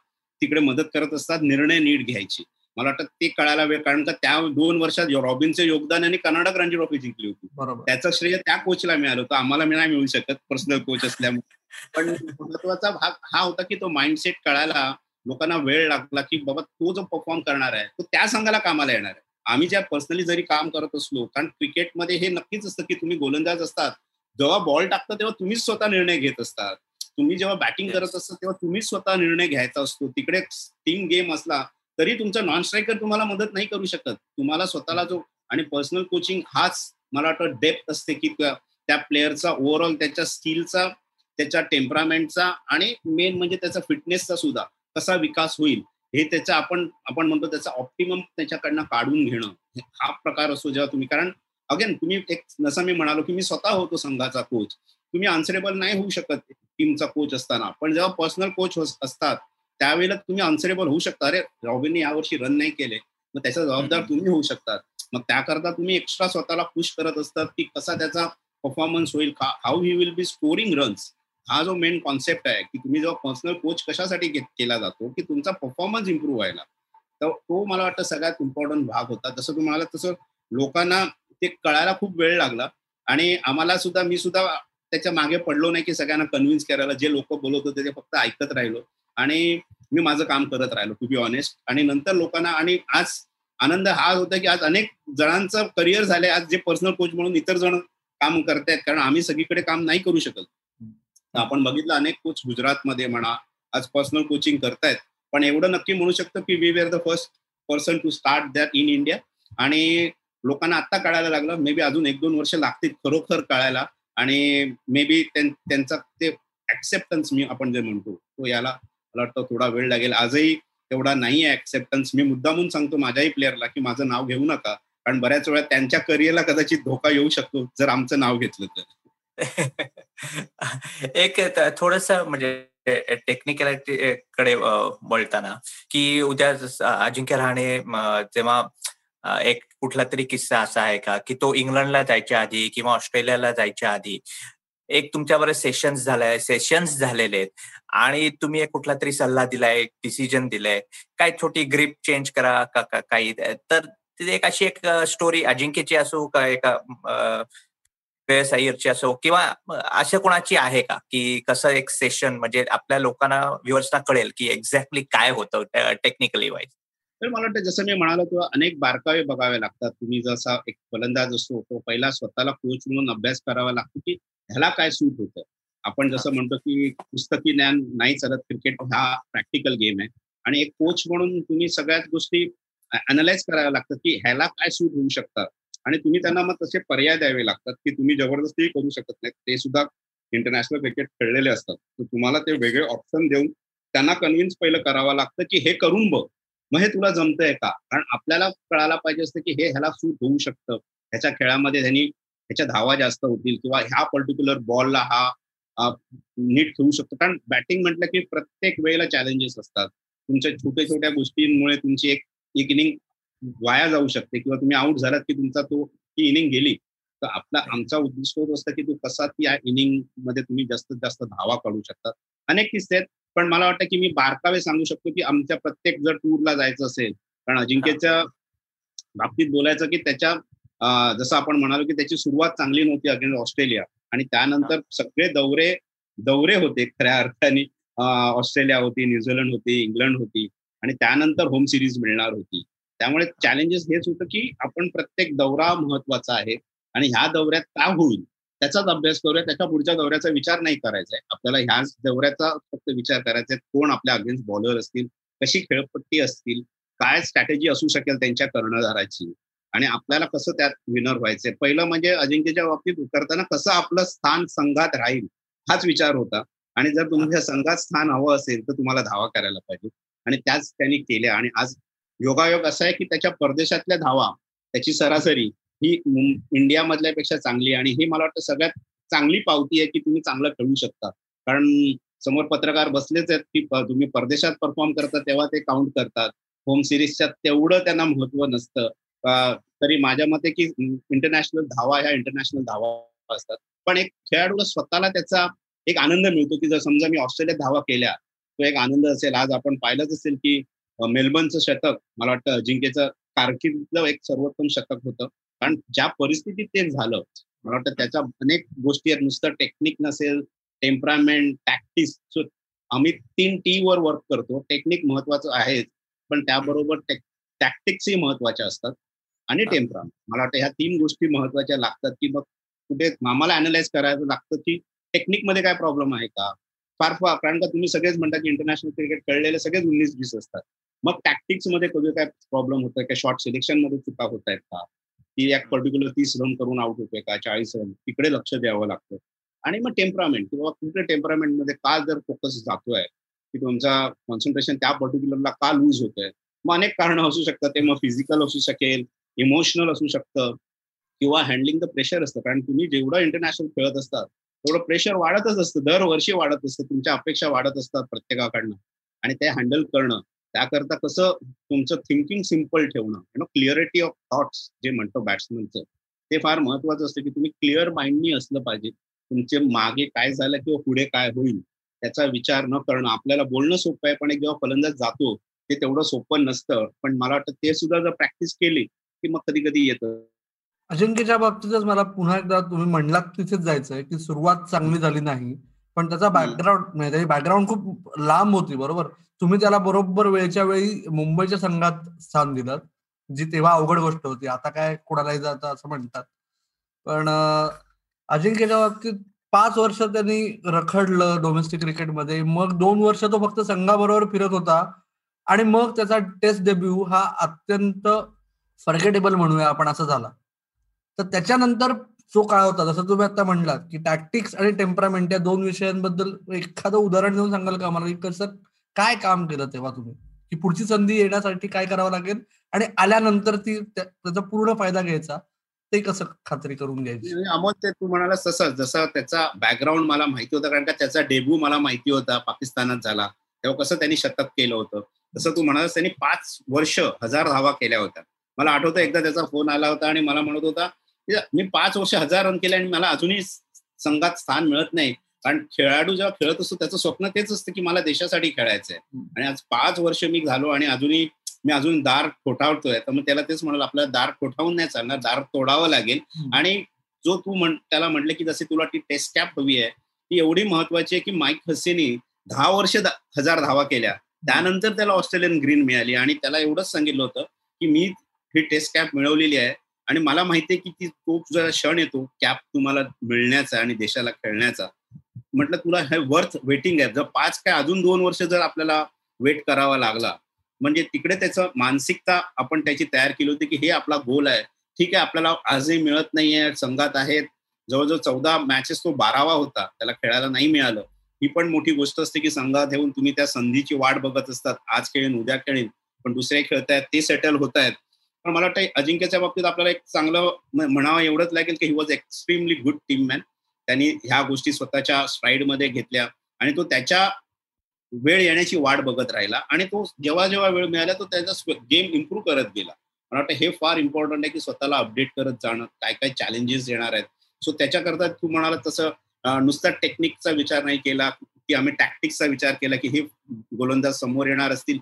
तिकडे मदत करत असतात निर्णय नीट घ्यायची. मला वाटतं ते कळायला वेळ कारण का त्या दोन वर्षात रॉबिनचं योगदान आणि कर्नाटक रणजी ट्रॉफी जिंकली होती. त्याचं श्रेय त्या कोचला मिळालं होतं. आम्हाला मी नाही मिळू शकत पर्सनल कोच असल्यामुळे. पण महत्त्वाचा भाग हा होता की तो माइंडसेट कळायला लोकांना वेळ लागला की बाबा तो जो परफॉर्म करणार आहे तो त्या संघाला कामाला येणार आहे. आम्ही ज्या पर्सनली जरी काम करत असलो कारण क्रिकेटमध्ये हे नक्कीच असतं की तुम्ही गोलंदाज असतात. जेव्हा बॉल टाकता तेव्हा तुम्हीच स्वतः निर्णय घेत असतात. तुम्ही जेव्हा बॅटिंग करत असता तेव्हा तुम्हीच स्वतः निर्णय घ्यायचा असतो. तिकडे टीम गेम असला तरी तुमचा नॉन स्ट्रायकर तुम्हाला मदत नाही करू शकत. तुम्हाला स्वतःला जो आणि पर्सनल कोचिंग हाच मला वाटतं डेप्थ असते की त्या प्लेअरचा ओव्हरऑल त्याच्या स्किलचा त्याच्या टेम्परामेंटचा आणि मेन म्हणजे त्याचा फिटनेसचा सुद्धा कसा विकास होईल हे त्याचा आपण आपण म्हणतो त्याचा ऑप्टिमम त्याच्याकडनं काढून घेणं हा प्रकार असतो जेव्हा तुम्ही कारण अगेन तुम्ही एक जसं मी म्हणालो की मी स्वतः होतो संघाचा कोच तुम्ही आन्सरेबल नाही होऊ शकत टीमचा कोच असताना. पण जेव्हा पर्सनल कोच असतात त्यावेळेला तुम्ही आन्सरेबल होऊ शकता. अरे रॉबिनने यावर्षी रन नाही केले. मग त्याचा जबाबदार तुम्ही होऊ शकतात. मग त्याकरता तुम्ही एक्स्ट्रा स्वतःला पुश करत असतात की कसा त्याचा परफॉर्मन्स होईल how he will be scoring runs हा जो मेन कॉन्सेप्ट आहे की तुम्ही जेव्हा पर्सनल कोच कशासाठी केला जातो की तुमचा परफॉर्मन्स इम्प्रूव्ह व्हायला. तर तो मला वाटतं सगळ्यात इम्पॉर्टंट भाग होता. जसं तुम्हाला तसं लोकांना ते कळायला खूप वेळ लागला. आणि आम्हाला सुद्धा मी सुद्धा त्याच्यामागे पडलो नाही की सगळ्यांना कन्व्हिन्स करायला. जे लोक बोलत होते ते फक्त ऐकत राहिलो. आणि मी माझं काम करत राहिलो टू बी ऑनेस्ट आणि नंतर लोकांना आणि आज आनंद हा होता की आज अनेक जणांचं करिअर झालंय. आज जे पर्सनल कोच म्हणून इतर जण काम करतायत कारण आम्ही सगळीकडे काम नाही करू शकत. आपण बघितलं अनेक कोच गुजरातमध्ये म्हणा आज पर्सनल कोचिंग करतायत. पण एवढं नक्की म्हणू शकतो की we were the first person to start that in India आणि लोकांना आता कळायला लागलं मे बी अजून एक दोन वर्ष लागतील खरोखर कळायला. आणि मे बी त्यांचा ते ऍक्सेप्टन्स मी आपण जे म्हणतो तो याला मला वाटतं थोडा वेळ लागेल. आजही तेवढा नाही आहे ऍक्सेप्टन्स मी मुद्दामून सांगतो माझ्याही प्लेअरला की माझं नाव घेऊ नका. कारण बऱ्याच वेळा त्यांच्या करिअरला कदाचित धोका येऊ शकतो जर आमचं नाव घेतलं तर. एक थोडस म्हणजे टेक्निकॅलिटी कडे वळताना की उद्या अजिंक्य राहणे जेव्हा एक कुठला तरी किस्सा असा आहे का की तो इंग्लंडला जायच्या आधी किंवा ऑस्ट्रेलियाला जायच्या आधी एक तुमच्यावर सेशन्स झालाय सेशन्स झालेले आहेत. आणि तुम्ही एक कुठला तरी सल्ला दिलाय डिसिजन दिलाय. काय छोटी ग्रीप चेंज करा का काही? तर तिथे एक अशी एक स्टोरी अजिंक्यची असो का एका श्रेयस असो किंवा अशा कोणाची आहे का? की कसं एक सेशन म्हणजे आपल्या लोकांना व्ह्युअर्सना कळेल की एक्झॅक्टली काय होतं टेक्निकली वाईज तर मला वाटतं जसं मी म्हणालो किंवा अनेक बारकावे बघावे लागतात. तुम्ही जसा एक फलंदाज असतो तो पहिला स्वतःला कोच म्हणून अभ्यास करावा लागतो की ह्याला काय सूट होतं? आपण जसं म्हणतो की पुस्तकी ज्ञान नाही चालत क्रिकेट हा प्रॅक्टिकल गेम आहे. आणि एक कोच म्हणून तुम्ही सगळ्याच गोष्टी अनालाइज कराव्या लागतात की ह्याला काय सूट होऊ शकतात आणि तुम्ही त्यांना मग तसे पर्याय द्यावे लागतात की तुम्ही जबरदस्ती करू शकत नाही ते सुद्धा इंटरनॅशनल क्रिकेट खेळलेले असतात. तर तुम्हाला ते वेगळे ऑप्शन देऊन त्यांना कन्व्हिन्स पहिलं करावं लागतं की हे करून बघ. मग हे तुला जमतंय का? कारण आपल्याला कळायला पाहिजे असतं की हे ह्याला सूट होऊ शकतं. ह्याच्या खेळामध्ये त्यांनी ह्याच्या धावा जास्त होतील किंवा ह्या पर्टिक्युलर बॉलला हा नीट खेळू शकतो. कारण बॅटिंग म्हटलं की प्रत्येक वेळेला चॅलेंजेस असतात. तुमच्या छोट्या छोट्या गोष्टींमुळे तुमची एक एक इनिंग वाया जाऊ शकते किंवा तुम्ही आउट झालात की तुमचा तो ती इनिंग गेली. तर आपला आमचा उद्दिष्ट होत असतं की तू कसा या इनिंगमध्ये तुम्ही जास्तीत जास्त धावा काढू शकता. अनेक किस्से आहेत पण मला वाटतं की मी बारकावे सांगू शकतो की आमच्या प्रत्येक जर टूरला जायचं असेल कारण अजिंक्यच्या बाबतीत बोलायचं की त्याच्या जसं आपण म्हणालो की त्याची सुरुवात चांगली नव्हती अगेन्स्ट ऑस्ट्रेलिया. आणि त्यानंतर सगळे दौरे दौरे होते खऱ्या अर्थाने. ऑस्ट्रेलिया होती न्यूझीलंड होती इंग्लंड होती. आणि त्यानंतर होम सिरीज मिळणार होती. त्यामुळे चॅलेंजेस हेच होतं की आपण प्रत्येक दौरा महत्त्वाचा आहे. आणि ह्या दौऱ्यात का होईल? त्याचाच अभ्यास करूया. त्याच्या पुढच्या दौऱ्याचा विचार नाही करायचा आहे. आपल्याला ह्याच दौऱ्याचा फक्त विचार करायचा आहे. कोण आपल्या अगेन्स्ट बॉलर असतील? कशी खेळपट्टी असतील? काय स्ट्रॅटेजी असू शकेल त्यांच्या कर्णधाराची? आणि आपल्याला कसं त्यात विनर व्हायचंय? पहिलं म्हणजे अजिंक्यच्या बाबतीत उतरताना कसं आपलं स्थान संघात राहील हाच विचार होता. आणि जर तुमच्या संघात स्थान हवं असेल तर तुम्हाला धावा करायला पाहिजे. आणि त्याच त्यांनी केल्या. आणि आज योगायोग असा आहे की त्याच्या परदेशातल्या धावा त्याची सरासरी ही इंडिया मधल्यापेक्षा चांगली आणि ही मला वाटतं सगळ्यात चांगली पावती आहे की तुम्ही चांगलं खेळू शकता. कारण समोर पत्रकार बसलेच आहेत की तुम्ही परदेशात परफॉर्म करता तेव्हा ते काउंट करतात. होम सिरीजच्या तेवढं त्यांना महत्त्व नसतं. तरी माझ्या मते की इंटरनॅशनल धावा ह्या इंटरनॅशनल धावा असतात. पण एक खेळाडूला स्वतःला त्याचा एक आनंद मिळतो की जर समजा मी ऑस्ट्रेलियात धावा केल्या तो एक आनंद असेल. आज आपण पाहिलंच असेल की मेलबर्नचं शतक मला वाटतं अजिंक्यचं कारकिर्दीतलं एक सर्वोत्तम शतक होतं. कारण ज्या परिस्थितीत ते झालं मला वाटतं त्याच्या अनेक गोष्टी आहेत. नुसतं टेक्निक नसेल टेम्परामेंट टॅक्टिस आम्ही तीन टी वर वर्क करतो. टेक्निक महत्वाचं आहेच पण त्याबरोबर टॅक्टिक्सही महत्त्वाच्या असतात. आणि टेम्परामेंट मला वाटतं ह्या तीन गोष्टी महत्त्वाच्या लागतात की मग कुठे आम्हाला अनालाइज करायचं लागतं की टेक्निकमध्ये काय प्रॉब्लेम आहे का? फार फार कारण का तुम्ही सगळेच म्हणता की इंटरनॅशनल क्रिकेट खेळलेले सगळेच उन्नीस वीस असतात. मग टॅक्टिक्समध्ये कधी काय प्रॉब्लेम होतोय का? शॉर्ट सिलेक्शनमध्ये चुका होत आहेत का ती एक पर्टिक्युलर तीस रन करून आउट होतोय का? चाळीस रन तिकडे लक्ष द्यावं लागतं. आणि मग टेम्परामेंट किंवा कुठल्या टेम्परामेंटमध्ये का जर फोकस जातोय? की तुमचा कॉन्सन्ट्रेशन त्या पर्टिक्युलरला का लूज होतोय? मग अनेक कारणं असू शकतात. ते मग फिजिकल असू शकेल इमोशनल असू शकतं किंवा हँडलिंग द प्रेशर असतं. कारण तुम्ही जेवढं इंटरनॅशनल खेळत असतात तेवढं प्रेशर वाढतच असतं. दरवर्षी वाढत असतं. तुमच्या अपेक्षा वाढत असतात प्रत्येकाकडनं. आणि ते हँडल करणं त्याकरता कसं तुमचं थिंकिंग सिंपल ठेवणं नो क्लिअरिटी ऑफ थॉट्स जे म्हणतो बॅट्समनचं ते फार महत्वाचं असतं की तुम्ही क्लिअर माइंडनी असलं पाहिजे. तुमचे मागे काय झालं किंवा पुढे काय होईल त्याचा विचार न करणं. आपल्याला बोलणं सोपं आहे पण जेव्हा फलंदाज जातो ते तेवढं सोपं नसतं. पण मला वाटतं ते सुद्धा जर प्रॅक्टिस केली की मग कधी कधी येतं. अजिंक्यच्या बाबतीतच मला पुन्हा एकदा तुम्ही म्हणलात तिथेच जायचंय की सुरुवात चांगली झाली नाही पण त्याचा बॅकग्राऊंड म्हणजे बॅकग्राऊंड खूप लांब होती बरोबर? तुम्ही त्याला बरोबर वेळच्या वेळी मुंबईच्या संघात स्थान दिलं जी तेव्हा अवघड गोष्ट होती. आता काय कोणालाही जातं असं म्हणतात. पण अजिंक्यच्या बाबतीत पाच वर्ष त्यांनी रखडलं डोमेस्टिक क्रिकेटमध्ये मग दोन वर्ष तो फक्त संघाबरोबर फिरत होता. आणि मग त्याचा टेस्ट डेब्यू हा अत्यंत फर्गेटेबल म्हणूया आपण असं झाला. तर त्याच्यानंतर जो काळ होता जसं तुम्ही आता म्हणलात की टॅक्टिक्स आणि टेम्परामेंट या दोन विषयांबद्दल एखादं उदाहरण देऊन सांगाल का मला? की कसं काय काम केलं तेव्हा तुम्ही? की पुढची संधी येण्यासाठी काय करावं लागेल? आणि आल्यानंतर ती त्याचा पूर्ण फायदा घ्यायचा ते कसं खात्री करून घ्यायची? अमोल ते तू म्हणाला तसं जसं त्याचा बॅकग्राऊंड मला माहिती होता कारण का त्याचा डेब्यू मला माहिती होता पाकिस्तानात झाला. तेव्हा कसं त्यांनी शतक केलं होतं. तसं तू म्हणालास त्यांनी पाच वर्ष हजार धावा केल्या होत्या. मला आठवतं एकदा त्याचा फोन आला होता आणि मला म्हणत होता मी पाच वर्ष हजार रन केले आणि मला अजूनही संघात स्थान मिळत नाही. कारण खेळाडू जेव्हा खेळत असतो त्याचं स्वप्न तेच असतं की मला देशासाठी खेळायचंय. आणि आज पाच वर्ष मी झालो आणि अजूनही मी अजून दार ठोठावतोय तर मग त्याला तेच म्हणाल आपल्याला दार ठोठावून नाही चालणार दार तोडावं लागेल. आणि जो तू म्हण त्याला म्हटलं की जसे तुला ती टेस्ट कॅप हवी आहे ती एवढी महत्वाची आहे की माईक हसेनी दहा वर्ष हजार धावा केल्या. त्यानंतर त्याला ऑस्ट्रेलियन ग्रीन मिळाली आणि त्याला एवढंच सांगितलं होतं की मी ही टेस्ट कॅप मिळवलेली आहे. आणि मला माहितीये की ती तो जरा क्षण येतो. कॅप तुम्हाला मिळण्याचा आणि देशाला खेळण्याचा. म्हटलं तुला हे वर्थ वेटिंग आहे. जर पाच काय अजून दोन वर्ष जर आपल्याला वेट करावा लागला म्हणजे तिकडे त्याचं मानसिकता आपण त्याची तयार केली होती की हे आपला गोल आहे. ठीक आहे आपल्याला आजही मिळत नाहीये संघात आहेत. जवळजवळ चौदा मॅचेस तो बारावा होता. त्याला खेळायला नाही मिळालं. ही पण मोठी गोष्ट असते की संघात येऊन तुम्ही त्या संधीची वाट बघत असतात. आज खेळेन उद्या खेळेन पण दुसरे खेळतायत ते सेटल होत आहेत पण मला वाटतं अजिंक्यच्या बाबतीत आपल्याला एक चांगलं म्हणावं एवढंच लागेल की he was extremely good team man त्यांनी ह्या गोष्टी स्वतःच्या मध्ये घेतल्या आणि तो त्याच्या वेळ येण्याची वाट बघत राहिला आणि तो जेव्हा जेव्हा वेळ मिळाला तो त्याचा गेम इम्प्रूव्ह करत गेला. मला वाटतं हे फार इम्पॉर्टंट आहे की स्वतःला अपडेट करत जाणं काय काय चॅलेंजेस येणार आहेत. सो त्याच्याकरता तू म्हणाला तसं नुसता टेक्निकचा विचार नाही केला की आम्ही टॅक्टिक्सचा विचार केला की हे गोलंदाज समोर येणार असतील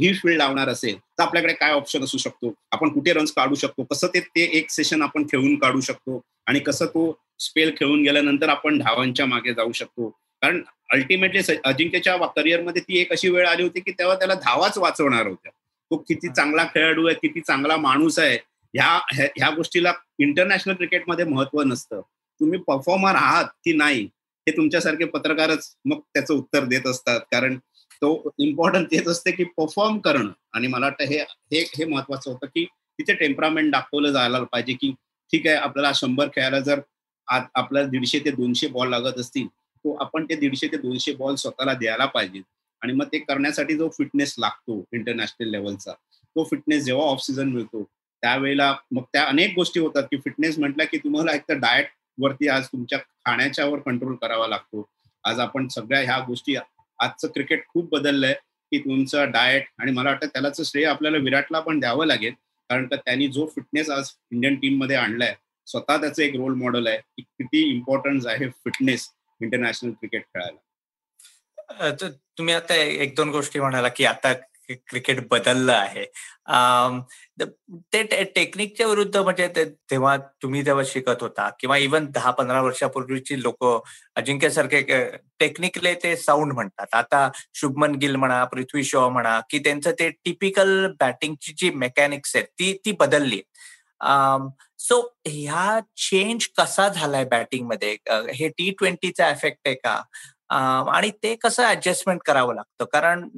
ही फील्ड लावणार असेल तर आपल्याकडे काय ऑप्शन असू शकतो? आपण कुठे रन्स काढू शकतो? कसं ते ते एक सेशन आपण खेळून काढू शकतो? आणि कसं तो स्पेल खेळून गेल्यानंतर आपण धावांच्या मागे जाऊ शकतो? कारण अल्टिमेटली अजिंक्यच्या करिअरमध्ये ती एक अशी वेळ आली होती की तेव्हा त्याला धावाच वाचवणार होत्या. तो किती चांगला खेळाडू आहे किती चांगला माणूस आहे ह्या ह्या गोष्टीला इंटरनॅशनल क्रिकेटमध्ये महत्त्व नसतं. तुम्ही परफॉर्मर आहात की नाही हे तुमच्यासारखे पत्रकारच मग त्याचं उत्तर देत असतात. कारण तो इम्पॉर्टन्स तेच असते की परफॉर्म करणं. आणि मला वाटतं हे हे हे महत्वाचं होतं की तिथे टेम्परामेंट दाखवलं जायला पाहिजे की ठीक आहे आपल्याला शंभर खेळायला जर आपल्याला दीडशे ते दोनशे बॉल लागत असतील तो आपण ते दीडशे ते दोनशे बॉल स्वतःला द्यायला पाहिजे. आणि मग ते करण्यासाठी जो फिटनेस लागतो इंटरनॅशनल लेवलचा तो फिटनेस जेव्हा ऑफ सीझन मिळतो त्यावेळेला मग त्या अनेक गोष्टी होतात की फिटनेस म्हटलं की तुम्हाला एक तर डाएट वरती आज तुमच्या खाण्याच्यावर कंट्रोल करावा लागतो. आज आपण सगळ्या ह्या गोष्टी आजचं क्रिकेट खूप बदललंय की तुमचं डाएट आणि मला वाटतं त्यालाच श्रेय आपल्याला विराटला पण द्यावं लागेल. कारण का त्यांनी जो फिटनेस आज इंडियन टीममध्ये आणलाय स्वतः त्याचं एक रोल मॉडेल आहे की किती इम्पॉर्टन्स आहे फिटनेस इंटरनॅशनल क्रिकेट खेळायला. तुम्ही आता एक दोन गोष्टी म्हणाला की आता क्रिकेट बदललं आहे. ते टेक्निकच्या विरुद्ध म्हणजे तेव्हा तुम्ही जेव्हा शिकत होता किंवा इव्हन दहा पंधरा वर्षापूर्वीची लोक अजिंक्यसारखे टेक्निकले ते साऊंड म्हणतात. आता शुभमन गिल म्हणा पृथ्वी शॉ म्हणा की त्यांचं ते टिपिकल बॅटिंगची जी मेकॅनिक्स आहेत ती ती बदलली. सो ह्या चेंज कसा झालाय बॅटिंगमध्ये? हे टी ट्वेंटीचा इफेक्ट आहे का? आणि ते कसं ऍडजस्टमेंट करावं लागतं? कारण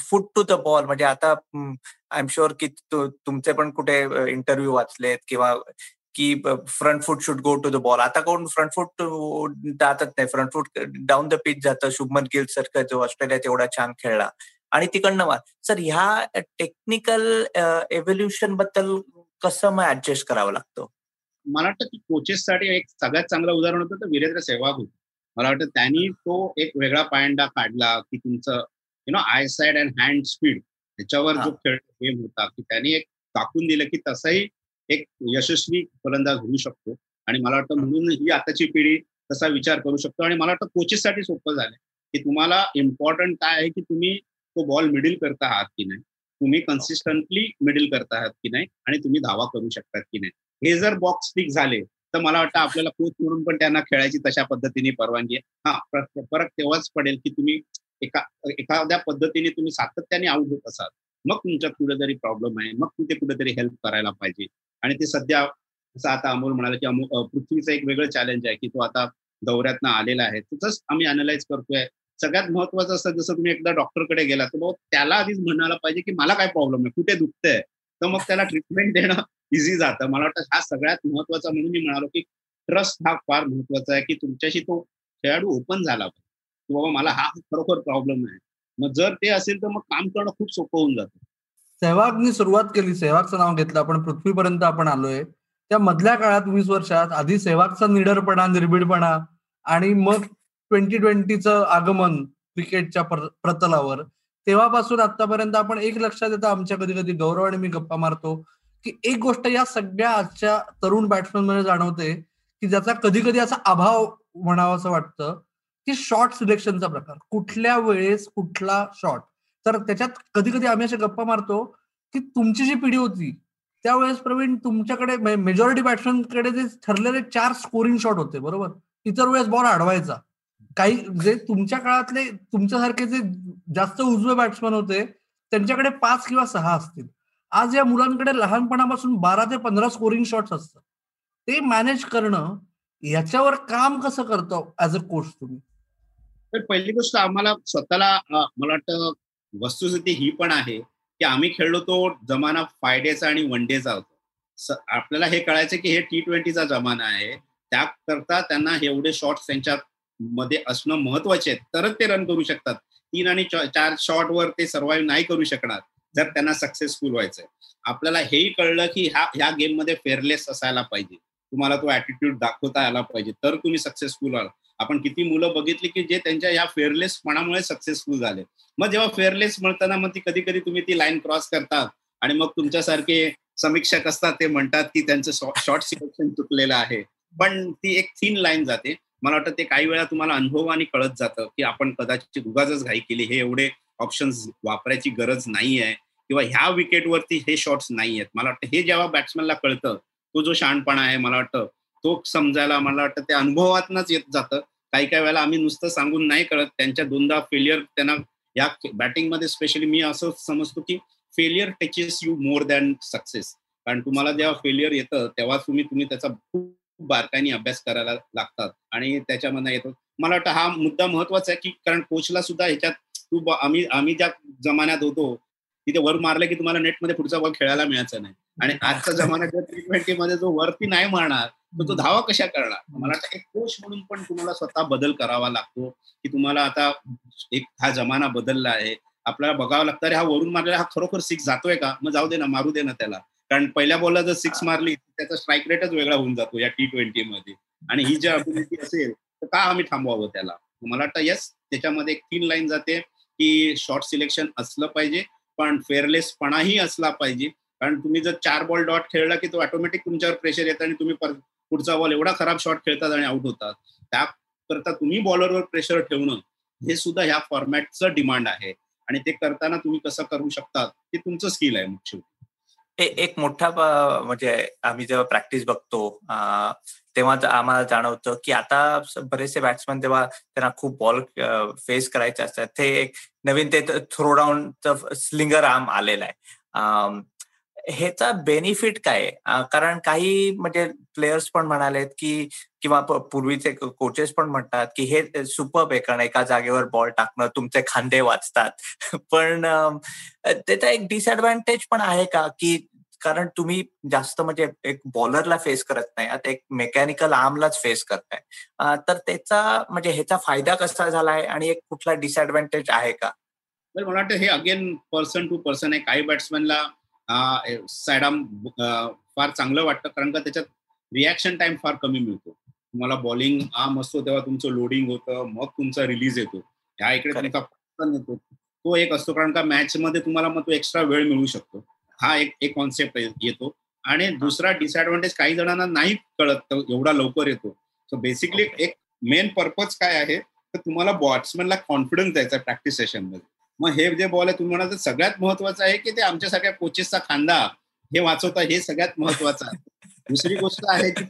फुट टू द बॉल म्हणजे आता आय एम शुअर की तुमचे पण कुठे इंटरव्ह्यू वाचलेत किंवा की front foot should go to the ball आता कोण फ्रंट फूट जातच नाही. Front foot down the pitch जातं. शुभमन गिल सारखं जो ऑस्ट्रेलियात एवढा छान खेळला. आणि तिकडनं वा सर ह्या टेक्निकल एव्होल्युशनबद्दल कसं मग ऍडजस्ट करावं लागतं? मला वाटतं की कोचेससाठी एक सगळ्यात चांगलं उदाहरण होतं तर वीरेंद्र सेहवाग होतं. मला वाटतं त्यांनी तो एक वेगळा पायंडा काढला की तुमचं you know eyesight and hand speed त्याच्यावर जो खेळ गेम होता की त्यांनी एक टाकून दिलं की तसाही एक यशस्वी फलंदाज होऊ शकतो. आणि मला वाटतं म्हणून ही आताची पिढी तसा विचार करू शकतो. आणि मला वाटतं कोचेससाठी सोपं झालं की तुम्हाला इम्पॉर्टंट काय आहे की तुम्ही तो बॉल मिडिल करता आहात की नाही? तुम्ही कन्सिस्टंटली मिडिल करता आहात की नाही? आणि तुम्ही धावा करू शकतात की नाही? हे जर बॉक्स स्टिक झाले तर मला वाटतं आपल्याला कोच म्हणून पण त्यांना खेळायची तशा पद्धतीने परवानगी आहे. हा फरक तेव्हाच पडेल की तुम्ही एका एखाद्या पद्धतीने तुम्ही सातत्याने आउट होत असाल. मग तुमच्यात कुठेतरी प्रॉब्लेम आहे मग कुठे कुठेतरी हेल्प करायला पाहिजे. आणि ते सध्या जसं आता अमोल म्हणाला की पृथ्वीचं एक वेगळं चॅलेंज आहे की तो आता दौऱ्यातनं आलेला आहे. तसंच आम्ही अनालाइज करतोय. सगळ्यात महत्वाचं असतं जसं तुम्ही एकदा डॉक्टरकडे गेला तर त्याला आधीच म्हणायला पाहिजे की मला काय प्रॉब्लेम आहे? कुठे दुखतंय? तर मग त्याला ट्रीटमेंट देणं इझी जातं. मला वाटतं हा सगळ्यात महत्त्वाचा म्हणून मी म्हणालो की ट्रस्ट हा फार महत्त्वाचा आहे की तुमच्याशी तो खेळाडू ओपन झाला पाहिजे. की बाबा मला हा खरोखर प्रॉब्लेम आहे. मग जर ते असेल तर मग काम करणं खूप सोपं होऊन जातं. सहवागनी सुरुवात केली सहवागचं नाव घेतलं आपण पृथ्वीपर्यंत आपण आलोय. त्या मधल्या काळात वीस वर्षात आधी सहवागचा निडरपणा निर्भीडपणा आणि मग ट्वेंटी ट्वेंटीचं आगमन क्रिकेटच्या प्रतलावर. तेव्हापासून आतापर्यंत आपण एक लक्षात येतं आमच्या कधी कधी गौरव आणि मी गप्पा मारतो की एक गोष्ट या सगळ्या आजच्या तरुण बॅट्समॅनमध्ये जाणवते की ज्याचा कधी कधी असा अभाव म्हणावा असं वाटतं की शॉर्ट सिलेक्शनचा प्रकार. कुठल्या वेळेस कुठला शॉट तर त्याच्यात कधी कधी आम्ही असे गप्पा मारतो की तुमची जी पिढी होती त्यावेळेस प्रवीण तुमच्याकडे मेजॉरिटी बॅट्समॅनकडे जे ठरलेले चार स्कोरिंग शॉट होते बरोबर? इतर वेळेस बॉल अडवायचा काही जे तुमच्या काळातले तुमच्यासारखे जे जास्त उजवे बॅट्समॅन होते त्यांच्याकडे पाच किंवा सहा असतील. आज या मुलांकडे लहानपणापासून बारा ते पंधरा स्कोरिंग शॉट्स असतात. ते मॅनेज करणं याच्यावर काम कसं करतो ऍज अ कोच तुम्ही? तर पहिली गोष्ट आम्हाला स्वतःला मला वाटतं वस्तुस्थिती ही पण आहे की आम्ही खेळलो तो जमाना फाय डेचा आणि वन डेचा होता. आपल्याला हे कळायचं की हे टी ट्वेंटीचा जमाना आहे. त्याकरता त्यांना एवढे शॉट्स त्यांच्या मध्ये असणं महत्त्वाचे आहे तरच ते रन करू शकतात. तीन आणि चार शॉटवर ते सर्वाईव्ह नाही करू शकणार जर त्यांना सक्सेसफुल व्हायचंय. आपल्याला हेही कळलं की ह्या ह्या गेममध्ये फेअरलेस असायला पाहिजे. तुम्हाला तो ऍटिट्यूड दाखवता आला पाहिजे. तर तुम्ही सक्सेसफुल व्हाल. आपण किती मुलं बघितली की जे त्यांच्या या फेअरलेसपणामुळे सक्सेसफुल झाले. मग जेव्हा फेअरलेस म्हणताना मग ती कधी कधी तुम्ही ती लाईन क्रॉस करतात. आणि मग तुमच्यासारखे समीक्षक असतात ते म्हणतात की त्यांचं शॉर्ट सिलेक्शन चुकलेलं आहे. पण ती एक थीन लाईन जाते. मला वाटतं ते काही वेळा तुम्हाला अनुभवाने कळत जातं की आपण कदाचित उगाच घाई केली. हे एवढे ऑप्शन्स वापरायची गरज नाही आहे किंवा ह्या विकेटवरती हे शॉट्स नाही आहेत मला वाटतं हे जेव्हा बॅट्समॅनला कळतं तो जो शहाणपणा आहे मला वाटतं तो समजायला मला वाटतं ते अनुभवातनच येत जातं. काही काही वेळेला आम्ही नुसतं सांगून नाही कळत त्यांच्या दोनदा फेलियर त्यांना या बॅटिंगमध्ये स्पेशली मी असं समजतो की failure touches you more than success कारण तुम्हाला जेव्हा फेलियर येतं तेव्हा तुम्ही तुम्ही त्याचा खूप बारकाईने अभ्यास करायला लागतात आणि त्याच्यामध्ये येतो. मला वाटतं हा मुद्दा महत्त्वाचा आहे की कारण कोचला सुद्धा ह्याच्यात तू आम्ही आम्ही ज्या जमान्यात होतो तिथे वर मारलं की तुम्हाला नेटमध्ये पुढचा बॉल खेळायला मिळायचा नाही. आणि आजच्या जमान्यात टी ट्वेंटी मध्ये जो वरती नाही मारणार तर तो धावा कशा करणार? मला वाटतं एक कोच म्हणून पण तुम्हाला स्वतः बदल करावा लागतो की तुम्हाला आता एक हा जमाना बदलला आहे. आपल्याला बघावं लागतं अरे हा वरून मारलेला हा खरोखर सिक्स जातोय का? मग जाऊ दे ना मारू दे ना त्याला. कारण पहिल्या बॉलला जर सिक्स मारली त्याचा स्ट्राईक रेटच वेगळा होऊन जातो या टी ट्वेंटी मध्ये. आणि ही जर अबिलिटी असेल तर का आम्ही थांबवावं त्याला? मला वाटतं यस त्याच्यामध्ये एक तीन लाईन जाते की शॉर्ट सिलेक्शन असलं पाहिजे पण फेअरलेसपणाही असला पाहिजे. कारण तुम्ही जर चार बॉल डॉट खेळला की तो ऑटोमॅटिक तुमच्यावर प्रेशर येतं आणि तुम्ही पुढचा बॉल एवढा खराब शॉट खेळतात आणि आउट होतात. त्याकरता तुम्ही बॉलरवर प्रेशर ठेवणं हे सुद्धा ह्या फॉर्मॅटचं डिमांड आहे. आणि ते करताना तुम्ही कसं करू शकतात ते तुमचं स्किल आहे मुख्य एक मोठा म्हणजे आम्ही जेव्हा प्रॅक्टिस बघतो तेव्हा आम्हाला जाणवतं की आता बरेचसे बॅट्समन तेव्हा त्यांना खूप बॉल फेस करायचे असतात ते एक नवीन ते थ्रो डाऊनचं स्लिंगर आर्म आलेलं आहे. ह्याचा बेनिफिट काय? कारण काही म्हणजे प्लेयर्स पण म्हणालेत की किंवा पूर्वीचे कोचेस पण म्हणतात की हे सुपर आहे कारण एका जागेवर बॉल टाकणं तुमचे खांदे वाचतात. पण त्याचा एक डिसएडव्हान्टेज पण आहे का? की कारण तुम्ही जास्त म्हणजे एक बॉलरला फेस करत नाही आता एक मेकॅनिकल आर्मलाच फेस करताय. तर त्याचा म्हणजे ह्याचा फायदा कसा झालाय आणि एक कुठला डिसएडव्हान्टेज आहे का? मला वाटतं हे अगेन पर्सन टू पर्सन आहे काही बॅट्समॅनला सायडाम फार चांगलं वाटतं कारण का त्याच्यात रिॲक्शन टाइम फार कमी मिळतो. तुम्हाला बॉलिंग आर्म असतो तेव्हा तुमचं लोडिंग होतं मग तुमचा रिलीज येतो. ह्या इकडे तुमचा येतो. तो एक असतो कारण का मॅच मध्ये तुम्हाला मग तो एक्स्ट्रा वेळ मिळू शकतो. हा एक एक कॉन्सेप्ट येतो. आणि दुसरा डिसएडव्हान्टेज काही जणांना नाही कळत एवढा लवकर येतो. सो बेसिकली एक मेन पर्पज काय आहे? तर तुम्हाला बॉट्समॅनला कॉन्फिडन्स द्यायचा प्रॅक्टिस सेशनमध्ये. मग हे जे बॉल आहे तुम्ही म्हणाल सगळ्यात महत्वाचं आहे की ते आमच्या सगळ्या कोचेसचा खांदा हे वाचवता हे सगळ्यात महत्वाचं आहे. दुसरी गोष्ट आहे की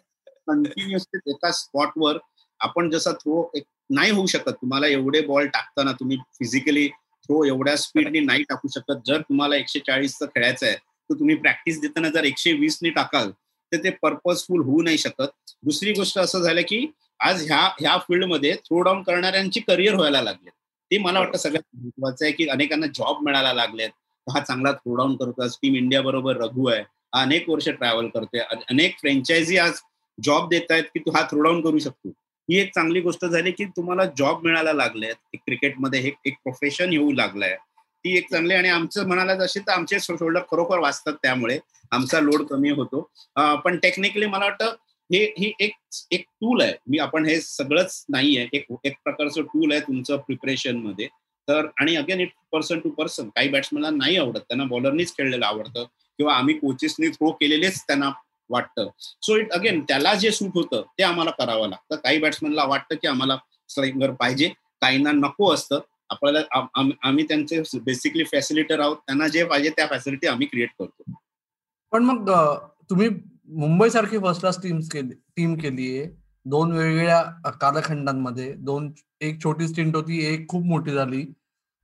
कंटिन्युअसली एका स्पॉटवर आपण जसा थ्रो एक नाही होऊ शकत तुम्हाला एवढे बॉल टाकताना तुम्ही फिजिकली थ्रो एवढ्या स्पीडनी नाही टाकू शकत. जर तुम्हाला एकशे चाळीसचं खेळायचं आहे तर तुम्ही प्रॅक्टिस देताना जर एकशे वीसनी टाकाल तर ते पर्पजफुल होऊ नाही शकत. दुसरी गोष्ट असं झालं की आज ह्या ह्या फील्डमध्ये थ्रो डाऊन करणाऱ्यांची करिअर व्हायला लागले. ते मला वाटतं सगळ्यात महत्वाचं आहे की अनेकांना जॉब मिळायला लागलेत. हा चांगला थ्रो डाऊन करतो टीम इंडिया बरोबर रघु आहे. हा अनेक वर्ष ट्रॅव्हल करतोय. अनेक फ्रँचायझी आज जॉब देत आहेत की तू हा थ्रो डाऊन करू शकतो. ही एक चांगली गोष्ट झाली की तुम्हाला जॉब मिळायला लागलेत. क्रिकेटमध्ये हे एक प्रोफेशन येऊ लागलंय. ती एक चांगली आणि आमचं म्हणाला जशी तर आमचे शोल्डर खरोखर वाचतात त्यामुळे आमचा लोड कमी होतो. पण टेक्निकली मला वाटतं हे ही एक एक टूल आहे. मी आपण हे सगळंच नाही आहे एक एक प्रकारचं टूल आहे तुमचं प्रिपरेशनमध्ये. तर आणि again it person to person काही बॅट्समॅनला नाही आवडत. त्यांना बॉलरनीच खेळलेलं आवडतं. किंवा आम्ही कोचेसनी थ्रो केलेलेच त्यांना वाटतं. सो इट अगेन त्याला जे सूट होतं ते आम्हाला करावं लागतं. काही बॅट्समॅनला वाटतं की आम्हाला स्ट्राईकर पाहिजे. काहींना नको असतं. आपल्याला आम्ही त्यांचे बेसिकली फॅसिलिटर आहोत. त्यांना जे पाहिजे त्या फॅसिलिटी आम्ही क्रिएट करतो. पण मग तुम्ही मुंबई सारखी फर्स्ट क्लास टीम केली टीम केली आहे. दोन वेगवेगळ्या कालखंडांमध्ये दोन एक छोटी स्टिंट होती एक खूप मोठी झाली.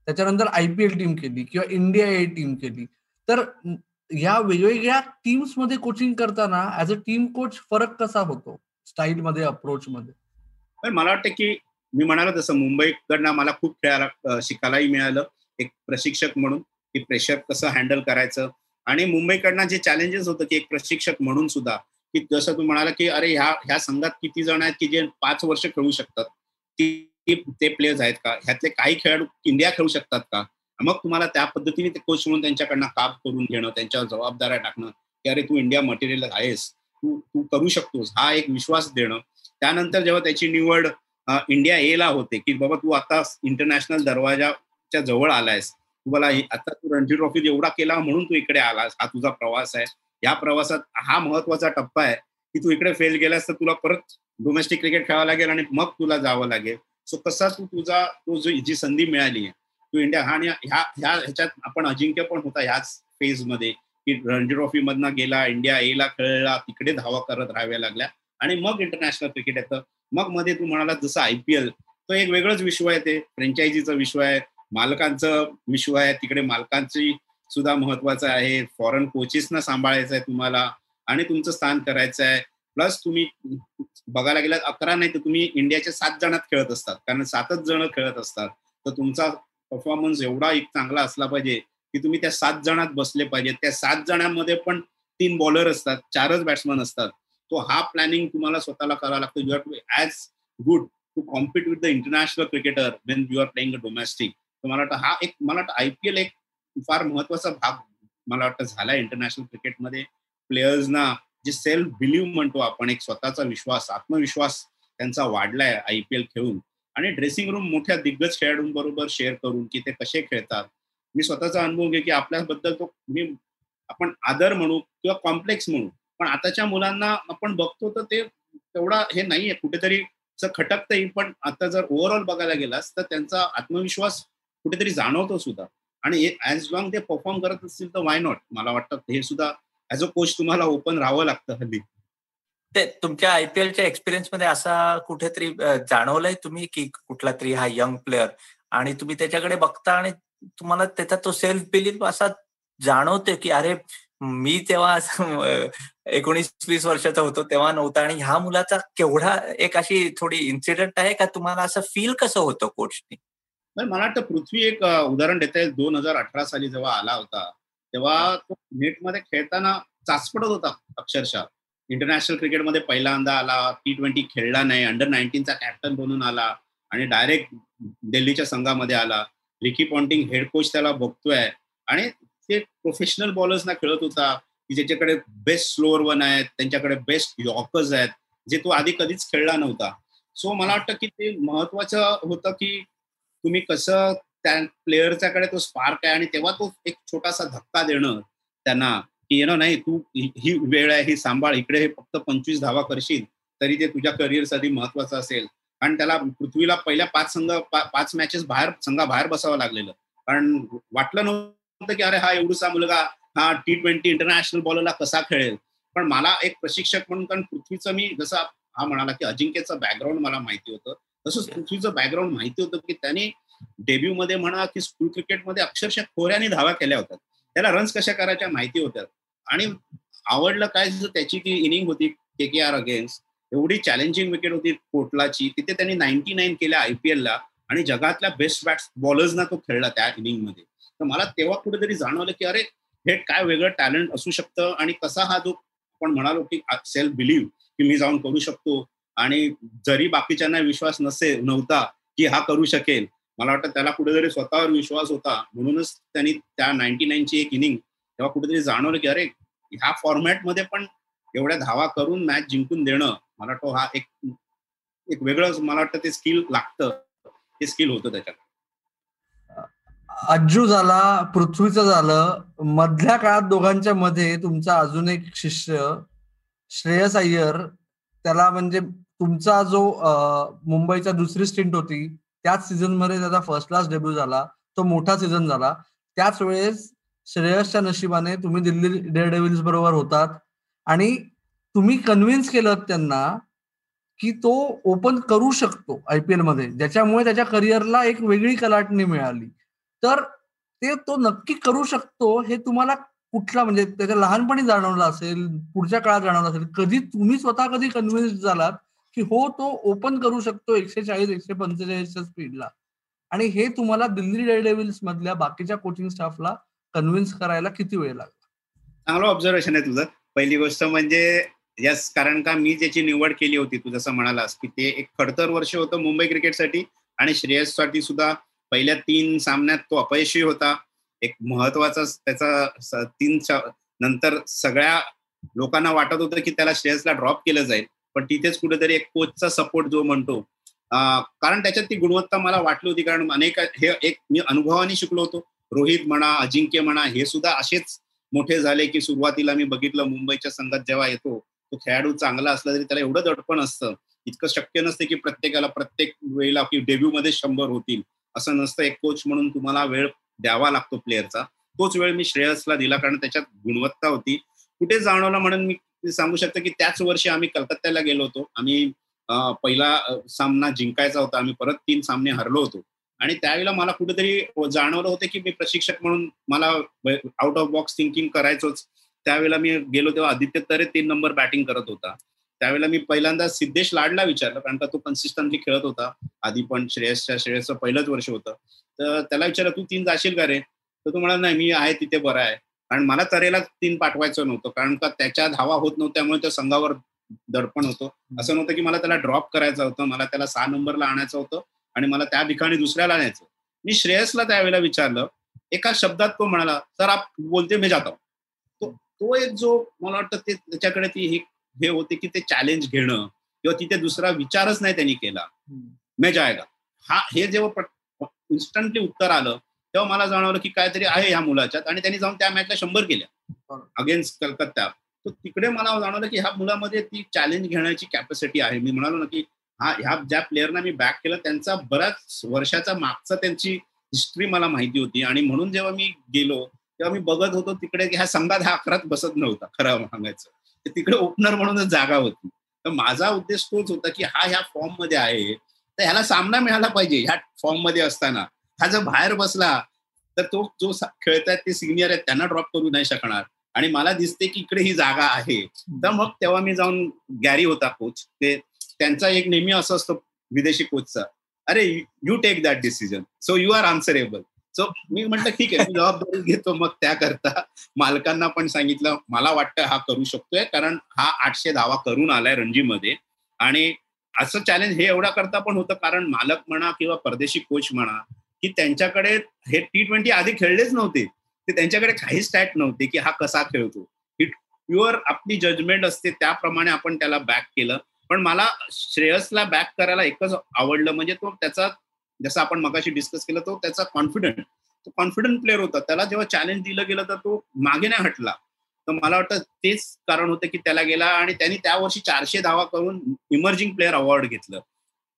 त्याच्यानंतर आयपीएल टीम केली किंवा इंडिया ए टीम केली. तर या वेगवेगळ्या टीम्समध्ये कोचिंग करताना ऍज अ टीम कोच फरक कसा होतो? स्टाईल मध्ये अप्रोच मध्ये? मला वाटतं की मी म्हणालो तसं मुंबईकडनं मला खूप खेळायला शिकायलाही मिळालं. एक प्रशिक्षक म्हणून की प्रेशर कसं हँडल करायचं? आणि मुंबईकडनं जे चॅलेंजेस होतं की एक प्रशिक्षक म्हणून सुद्धा की जसं तू म्हणाला की अरे ह्या ह्या संघात किती जण आहेत की जे पाच वर्ष खेळू शकतात? ते प्लेयर्स आहेत का? ह्यातले काही खेळाडू इंडिया खेळू शकतात का? मग तुम्हाला त्या पद्धतीने ते कोच म्हणून त्यांच्याकडनं काम करून घेणं त्यांच्यावर जबाबदाऱ्या टाकणं की अरे तू इंडिया मटेरियल आहेस तू तू करू शकतोस हा एक विश्वास देणं. त्यानंतर जेव्हा त्याची निवड इंडिया एला होते की बाबा तू आता इंटरनॅशनल दरवाजाच्या जवळ आलायस तुम्हाला आता तू रणजी ट्रॉफी एवढा केला म्हणून तू इकडे आलास हा तुझा प्रवास आहे. या प्रवासात हा महत्त्वाचा टप्पा आहे की तू इकडे फेल गेलास तर तुला परत डोमेस्टिक क्रिकेट खेळावं लागेल आणि मग तुला जावं लागेल. सो कसा तू तुझा तो जो जी संधी मिळाली आहे टू इंडिया हा आणि ह्या ह्या ह्याच्यात आपण अजिंक्य पण होता ह्याच फेजमध्ये की रणजी ट्रॉफी मधनं गेला इंडिया एला खेळला तिकडे धावा करत राहाव्या लागल्या. आणि मग इंटरनॅशनल क्रिकेट येतं. मग मध्ये तू म्हणाला जसं आयपीएल तो एक वेगळंच विश्व आहे ते. फ्रँचायझीचं विश्व आहे. मालकांचं विश्व आहे. तिकडे मालकांची सुद्धा महत्वाचं आहे. फॉरेन कोचेसना सांभाळायचं आहे तुम्हाला. आणि तुमचं स्थान करायचं आहे. प्लस तुम्ही बघायला गेलात अकरा नाही तर तुम्ही इंडियाच्या सात जणात खेळत असतात. कारण सातच जण खेळत असतात. तर तुमचा परफॉर्मन्स एवढा एक चांगला असला पाहिजे की तुम्ही त्या सात जणात बसले पाहिजे. त्या सात जणांमध्ये पण तीन बॉलर असतात चारच बॅट्समन असतात. तो हा प्लॅनिंग तुम्हाला स्वतःला करावा लागतो. You are to as good to compete with the international cricketer when you are playing a domestic मला वाटतं हा एक मला वाटतं आयपीएल एक फार महत्त्वाचा भाग मला वाटतं झाला इंटरनॅशनल क्रिकेटमध्ये प्लेयर्सना जे सेल्फ बिलीव्ह म्हणतो आपण एक स्वतःचा विश्वास आत्मविश्वास त्यांचा वाढलाय आयपीएल खेळून. आणि ड्रेसिंग रूम मोठ्या दिग्गज खेळाडूंबरोबर शेअर करून की ते कसे खेळतात. मी स्वतःचा अनुभव घे की आपल्याबद्दल तो मी आपण आदर म्हणू किंवा कॉम्प्लेक्स म्हणू. पण आताच्या मुलांना आपण बघतो तर ते तेवढा हे नाहीये. कुठेतरी खटकतही पण आता जर ओव्हरऑल बघायला गेलास तर त्यांचा आत्मविश्वास कुठेतरी जाणवतो सुद्धा. आणि ऍज लॉंग ते परफॉर्म करत असतील तर वाय नॉट मला वाटतं हे सुद्धा ऍज अ कोच तुम्हाला ओपन राहावं लागतं हल्ली. ते तुमच्या आयपीएलच्या एक्सपिरियन्समध्ये असा कुठेतरी जाणवलंय तुम्ही की कुठला तरी हा यंग प्लेअर आणि तुम्ही त्याच्याकडे बघता आणि तुम्हाला त्याचा तो सेल्फ बिलीफ असा जाणवते की अरे मी तेव्हा एकोणीस वीस वर्षाचा होतो तेव्हा नव्हता आणि ह्या मुलाचा केवढा एक अशी थोडी इन्सिडेंट आहे का तुम्हाला असं फील कसं होतं कोचनी मला वाटतं पृथ्वी एक उदाहरण देता. येईल दोन हजार अठरा साली जेव्हा आला होता तेव्हा तो नेटमध्ये खेळताना चाचपडत होता अक्षरशः. इंटरनॅशनल क्रिकेटमध्ये पहिल्यांदा आला टी ट्वेंटी खेळला नाही अंडर नाईन्टीनचा कॅप्टन बनून आला आणि डायरेक्ट दिल्लीच्या संघामध्ये आला. रिकी पॉन्टिंग हेड कोच त्याला बघतोय आणि ते प्रोफेशनल बॉलर्सना खेळत होता की ज्याच्याकडे बेस्ट स्लोअर वन आहेत त्यांच्याकडे बेस्ट यॉकर्स आहेत जे तो आधी कधीच खेळला नव्हता. सो मला वाटतं की ते महत्वाचं होतं की तुम्ही कसं त्या प्लेयरच्याकडे तो स्पार्क आहे आणि तेव्हा तो एक छोटासा धक्का देणं त्यांना की येणं नाही तू ही वेळ आहे ही सांभाळ इकडे हे फक्त पंचवीस धावा करशील तरी ते तुझ्या करिअरसाठी महत्वाचं असेल. कारण त्याला पृथ्वीला पहिल्या पाच संघ पाच मॅचेस बाहेर संघाबाहेर बसावं लागलेलं. कारण वाटलं नव्हतं की अरे हा एवढूसा मुलगा हा टी ट्वेंटी इंटरनॅशनल बॉलरला कसा खेळेल? पण मला एक प्रशिक्षक म्हणून कारण पृथ्वीचं मी जसं हा म्हणाला की अजिंक्यचं बॅकग्राऊंड मला माहिती होतं तसंच पृथ्वीचं बॅकग्राऊंड माहिती होतं की त्याने डेब्यू मध्ये म्हणा की स्कूल क्रिकेटमध्ये अक्षरशः खोऱ्याने धावा केल्या होत्या. त्याला रन्स कशा करायच्या माहिती होत्या. आणि आवडलं काय त्याची ती इनिंग होती के के आर अगेन्स्ट एवढी चॅलेंजिंग विकेट होती कोटलाची तिथे त्यांनी नाईन्टी नाईन केल्या आयपीएलला आणि जगातल्या बेस्ट बॅट्स बॉलर्सना तो खेळला त्या इनिंगमध्ये तर मला तेव्हा कुठेतरी जाणवलं की अरे हे काय वेगळं टॅलेंट असू शकतं आणि कसा हा जो आपण म्हणालो की सेल्फ बिलीव्ह की मी जाऊन करू शकतो. आणि जरी बाकीच्यांना विश्वास नसेल नव्हता की हा करू शकेल मला वाटतं त्याला कुठेतरी स्वतःवर विश्वास होता. म्हणूनच त्यांनी त्या नाईन्टी नाईनची एक इनिंग तेव्हा कुठेतरी जाणवलं की अरे ह्या फॉर्मॅटमध्ये पण एवढ्या धावा करून मॅच जिंकून देणं मला वाटतं हा एक एक वेगळं मला वाटतं ते स्किल लागतं. ते स्किल होतं त्याच्यात. अज्जू झाला पृथ्वीचं झालं मधल्या काळात दोघांच्या मध्ये तुमचा अजून एक शिष्य श्रेयस अय्यर त्याला म्हणजे तुमचा जो मुंबईचा दुसरी स्टिंट होती त्याच सीझनमध्ये त्याचा फर्स्ट क्लास डेब्यू झाला तो मोठा सीझन झाला. त्याच वेळेस श्रेयसच्या नशिबाने तुम्ही दिल्ली डेअर डेव्हिल्स बरोबर होतात. आणि तुम्ही कन्व्हिन्स केलं त्यांना की तो ओपन करू शकतो आयपीएलमध्ये. ज्याच्यामुळे त्याच्या करिअरला एक वेगळी कलाटणी मिळाली. तर ते तो नक्की करू शकतो हे तुम्हाला कुठला म्हणजे त्याच्या लहानपणी जाणवलं असेल पुढच्या काळात जाणवलं असेल कधी तुम्ही स्वतः कधी कन्व्हिन्स झालात की हो तो ओपन करू शकतो एकशे चाळीस एकशे पंचेचाळीसच्या स्पीडला आणि हे तुम्हाला दिल्ली डेडेव्हिल्स मधल्या बाकीच्या कोचिंग स्टाफला कन्व्हिन्स करायला किती वेळ लागला? चांगलं ऑब्झर्वेशन आहे तुझं. पहिली गोष्ट म्हणजे यस कारण का मी ज्याची निवड केली होती तू जसं म्हणालास की ते एक खडतर वर्ष होतं मुंबई क्रिकेटसाठी आणि श्रेयससाठी सुद्धा पहिल्या तीन सामन्यात तो अपयशी होता. एक महत्त्वाचा त्याचा तीन नंतर सगळ्या लोकांना वाटत होतं की त्याला श्रेयसला ड्रॉप केलं जाईल. पण तिथेच कुठेतरी एक कोचचा सपोर्ट जो म्हणतो कारण त्याच्यात ती गुणवत्ता मला वाटली होती कारण अनेक हे एक मी अनुभवाने शिकलो होतो. रोहित म्हणा अजिंक्य म्हणा हे सुद्धा असेच मोठे झाले की सुरुवातीला मी बघितलं मुंबईच्या संघात जेव्हा येतो तो खेळाडू चांगला असला तरी त्याला एवढं दडपण असतं. इतकं शक्य नसते की प्रत्येकाला प्रत्येक वेळेला की डेब्यू मध्ये शंभर होतील असं नसतं. एक कोच म्हणून तुम्हाला वेळ द्यावा लागतो प्लेअरचा तोच वेळ मी श्रेयसला दिला कारण त्याच्यात गुणवत्ता होती. कुठे जाणवलं म्हणून मी सांगू शकतो की त्याच वर्षी आम्ही कलकत्त्याला गेलो होतो. आम्ही पहिला सामना जिंकायचा होता. आम्ही परत तीन सामने हरलो होतो. आणि त्यावेळेला मला कुठेतरी जाणवलं होतं की मी प्रशिक्षक म्हणून मला आउट ऑफ बॉक्स थिंकिंग करायचोच. त्यावेळेला मी गेलो तेव्हा आदित्य तरे तीन नंबर बॅटिंग करत होता. त्यावेळेला मी पहिल्यांदा सिद्धेश लाडला विचारलं कारण का तो कन्सिस्टंटली खेळत होता. आधी पण श्रेयसच्या श्रेयसचं पहिलंच वर्ष होतं. तर त्याला विचारलं तू तीन जाशील का रे? तर तू म्हणाला नाही मी आहे तिथे बरं आहे. कारण मला तरेला तीन पाठवायचं नव्हतं कारण का त्याच्या धावा होत नव्हत्या त्यामुळे त्या संघावर दडपण होतं. असं नव्हतं की मला त्याला ड्रॉप करायचं होतं मला त्याला सहा नंबरला आणायचं होतं आणि मला त्या ठिकाणी दुसऱ्याला आणायचं. मी श्रेयसला त्यावेळेला विचारलं एका शब्दात तो म्हणाला सर आप बोलते मी जातो तो तो एक जो मला वाटतं ते त्याच्याकडे ती हे होते की ते चॅलेंज घेणं किंवा तिथे दुसरा विचारच नाही त्यांनी केला. मे जायगा हा हे जेव्हा इन्स्टंटली उत्तर आलं तेव्हा मला जाणवलं की काहीतरी आहे ह्या मुलाच्यात आणि त्यांनी जाऊन त्या मॅचला शंभर केल्या. अगेन्स्ट कलकत्ता. तर तिकडे मला जाणवलं की ह्या मुलामध्ये ती चॅलेंज घेण्याची कॅपॅसिटी आहे. मी म्हणालो ना की हा ह्या ज्या प्लेअरना मी बॅक केलं त्यांचा बऱ्याच वर्षाचा मागचा त्यांची हिस्ट्री मला माहिती होती. आणि म्हणून जेव्हा मी गेलो तेव्हा मी बघत होतो तिकडे ह्या संघात हा अकरात बसत नव्हता खरं सांगायचं तिकडे ओपनर म्हणूनच जागा होती. तर माझा उद्देश तोच होता की हा ह्या फॉर्ममध्ये आहे. तर ह्याला सामना मिळाला पाहिजे. ह्या फॉर्ममध्ये असताना. हा जर बाहेर बसला तर तो जो खेळतायत ते सिनियर आहेत त्यांना ड्रॉप करू नाही शकणार. आणि मला दिसते की इकडे ही जागा आहे. तर मग तेव्हा मी जाऊन गॅरी होता कोच ते त्यांचा एक नेहमी असं असतं विदेशी कोचचा अरे you take that decision so you are answerable so मी म्हटलं ठीक आहे मी जबाबदारी घेतो मग त्याकरता. मालकांना पण सांगितलं मला वाटतं हा करू शकतोय कारण हा आठशे धावा करून आलाय रणजीमध्ये. आणि असं चॅलेंज हे एवढा करता पण होतं कारण मालक म्हणा किंवा परदेशी कोच म्हणा की त्यांच्याकडे हे टी ट्वेंटी आधी खेळलेच नव्हते. ते त्यांच्याकडे काही स्टॅट नव्हते की हा कसा खेळतो. ही प्युअर आपली जजमेंट असते त्याप्रमाणे आपण त्याला बॅक केलं. पण मला श्रेयसला बॅक करायला एकच आवडलं म्हणजे तो त्याचा जसं आपण मगाशी डिस्कस केलं तो त्याचा कॉन्फिडंट तो कॉन्फिडंट प्लेअर होता. त्याला जेव्हा चॅलेंज दिलं गेलं तर तो मागे नाही हटला. तर मला वाटतं तेच कारण होतं की त्याला गेला आणि त्यांनी त्या वर्षी चारशे धावा करून इमर्जिंग प्लेअर अवॉर्ड घेतलं.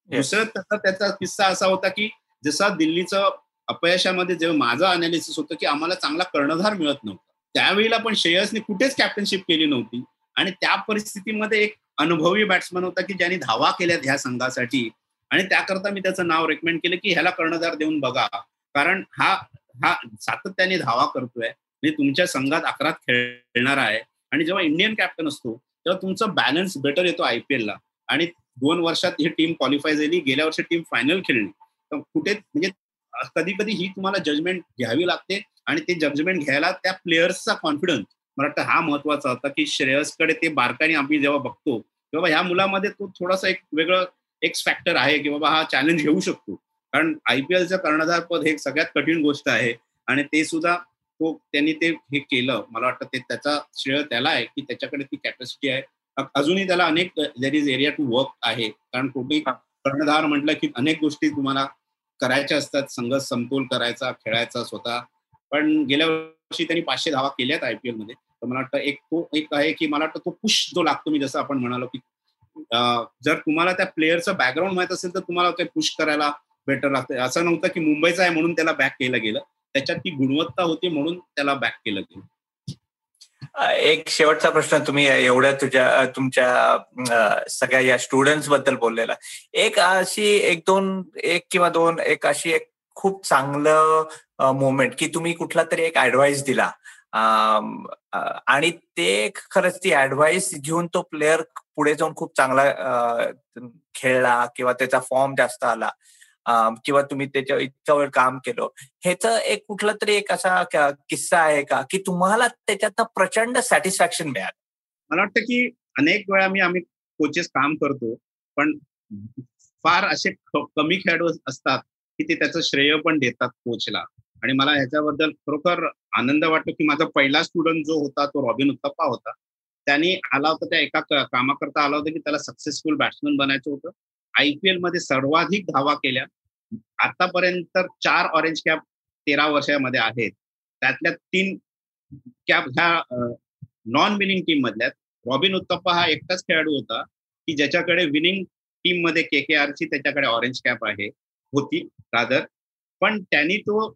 दुसरं त्याचा त्याचा किस्सा असा होता की जसा दिल्लीचं अपयशामध्ये जेव्हा माझं अनालिसिस होतं की आम्हाला चांगला कर्णधार मिळत नव्हता त्यावेळेला पण श्रेयसने कुठेच कॅप्टनशिप केली नव्हती. आणि त्या परिस्थितीमध्ये एक अनुभवी बॅट्समन होता की ज्यांनी धावा केल्यात ह्या संघासाठी. आणि त्याकरता मी त्याचं नाव रेकमेंड केलं की ह्याला कर्णधार देऊन बघा. कारण हा हा सातत्याने धावा करतोय. म्हणजे तुमच्या संघात अकरात खेळणार आहे. आणि जेव्हा इंडियन कॅप्टन असतो तेव्हा तुमचं बॅलन्स बेटर येतो आयपीएल ला. आणि दोन वर्षात ही टीम क्वालिफाय झाली. गेल्या वर्षी टीम फायनल खेळली. कुठे म्हणजे कधी कधी ही तुम्हाला जजमेंट घ्यावी लागते आणि ते जजमेंट घ्यायला त्या प्लेयर्सचा कॉन्फिडन्स मला वाटतं हा महत्त्वाचा होता की श्रेयसकडे ते बारकाने आम्ही जेव्हा बघतो तेव्हा ह्या मुलामध्ये तो थोडासा एक वेगळं एक्स फॅक्टर आहे की बाबा हा चॅलेंज घेऊ शकतो. कारण आयपीएलचं कर्णधार पद हे सगळ्यात कठीण गोष्ट आहे आणि ते सुद्धा तो त्यांनी ते हे केलं. मला वाटतं ते त्याचा श्रेय त्याला आहे की त्याच्याकडे ती कॅपॅसिटी आहे. अजूनही त्याला अनेक there is area to work आहे. कारण कुठेही कर्णधार म्हटलं की अनेक गोष्टी तुम्हाला करायच्या असतात संघ समतोल करायचा खेळायचा स्वतः. पण गेल्या वर्षी त्यांनी पाचशे धावा केल्यात आयपीएलमध्ये. तर मला वाटतं एक तो एक आहे की मला वाटतं तो पुश जो लागतो मी जसं आपण म्हणालो की जर तुम्हाला त्या प्लेअरचं बॅकग्राऊंड माहीत असेल तर तुम्हाला ते पुश करायला बेटर लागतं. असं नव्हतं की मुंबईचा आहे म्हणून त्याला बॅक केलं गेलं. त्याच्यात ती गुणवत्ता होती म्हणून त्याला बॅक केलं गेलं. एक शेवटचा प्रश्न तुम्ही एवढ्या तुझ्या तुमच्या सगळ्या या स्टुडंट्सबद्दल बोललेला. एक अशी एक दोन एक किंवा दोन एक अशी एक खूप चांगलं मोमेंट की तुम्ही कुठला तरी एक ऍडवाइस दिला. आणि ते खरंच ती ऍडवाइस घेऊन तो प्लेअर पुढे जाऊन खूप चांगला खेळला किंवा त्याचा फॉर्म जास्त आला. किंवा तुम्ही त्याच्या इतका वेळ काम केलं. ह्याच एक कुठला तरी एक असा किस्सा आहे का? की तुम्हाला त्याच्यात प्रचंड सॅटिस्फॅक्शन मिळालं? मला वाटतं की अनेक वेळा मी आम्ही कोचेस काम करतो पण फार असे कमी खेळाडू असतात की ते त्याचं श्रेय पण देतात कोचला आणि मला ह्याच्याबद्दल खरोखर आनंद वाटतो की माझा पहिला स्टुडंट जो होता तो रॉबिन उत्तप्पा होता. त्यांनी आला होता त्या एका कामाकरता आला होता की त्याला सक्सेसफुल बॅट्समन बनायचं होतं. आयपीएलमध्ये सर्वाधिक धावा केल्या. आतापर्यंत चार ऑरेंज कॅप तेरा वर्षामध्ये आहेत. त्यातल्या तीन कॅप ह्या नॉन विनिंग टीम मधल्या रॉबिन उत्तप्पा हा एकटाच खेळाडू होता की ज्याच्याकडे विनिंग टीममध्ये के के आरची त्याच्याकडे ऑरेंज कॅप आहे होती रादर पण त्यांनी तो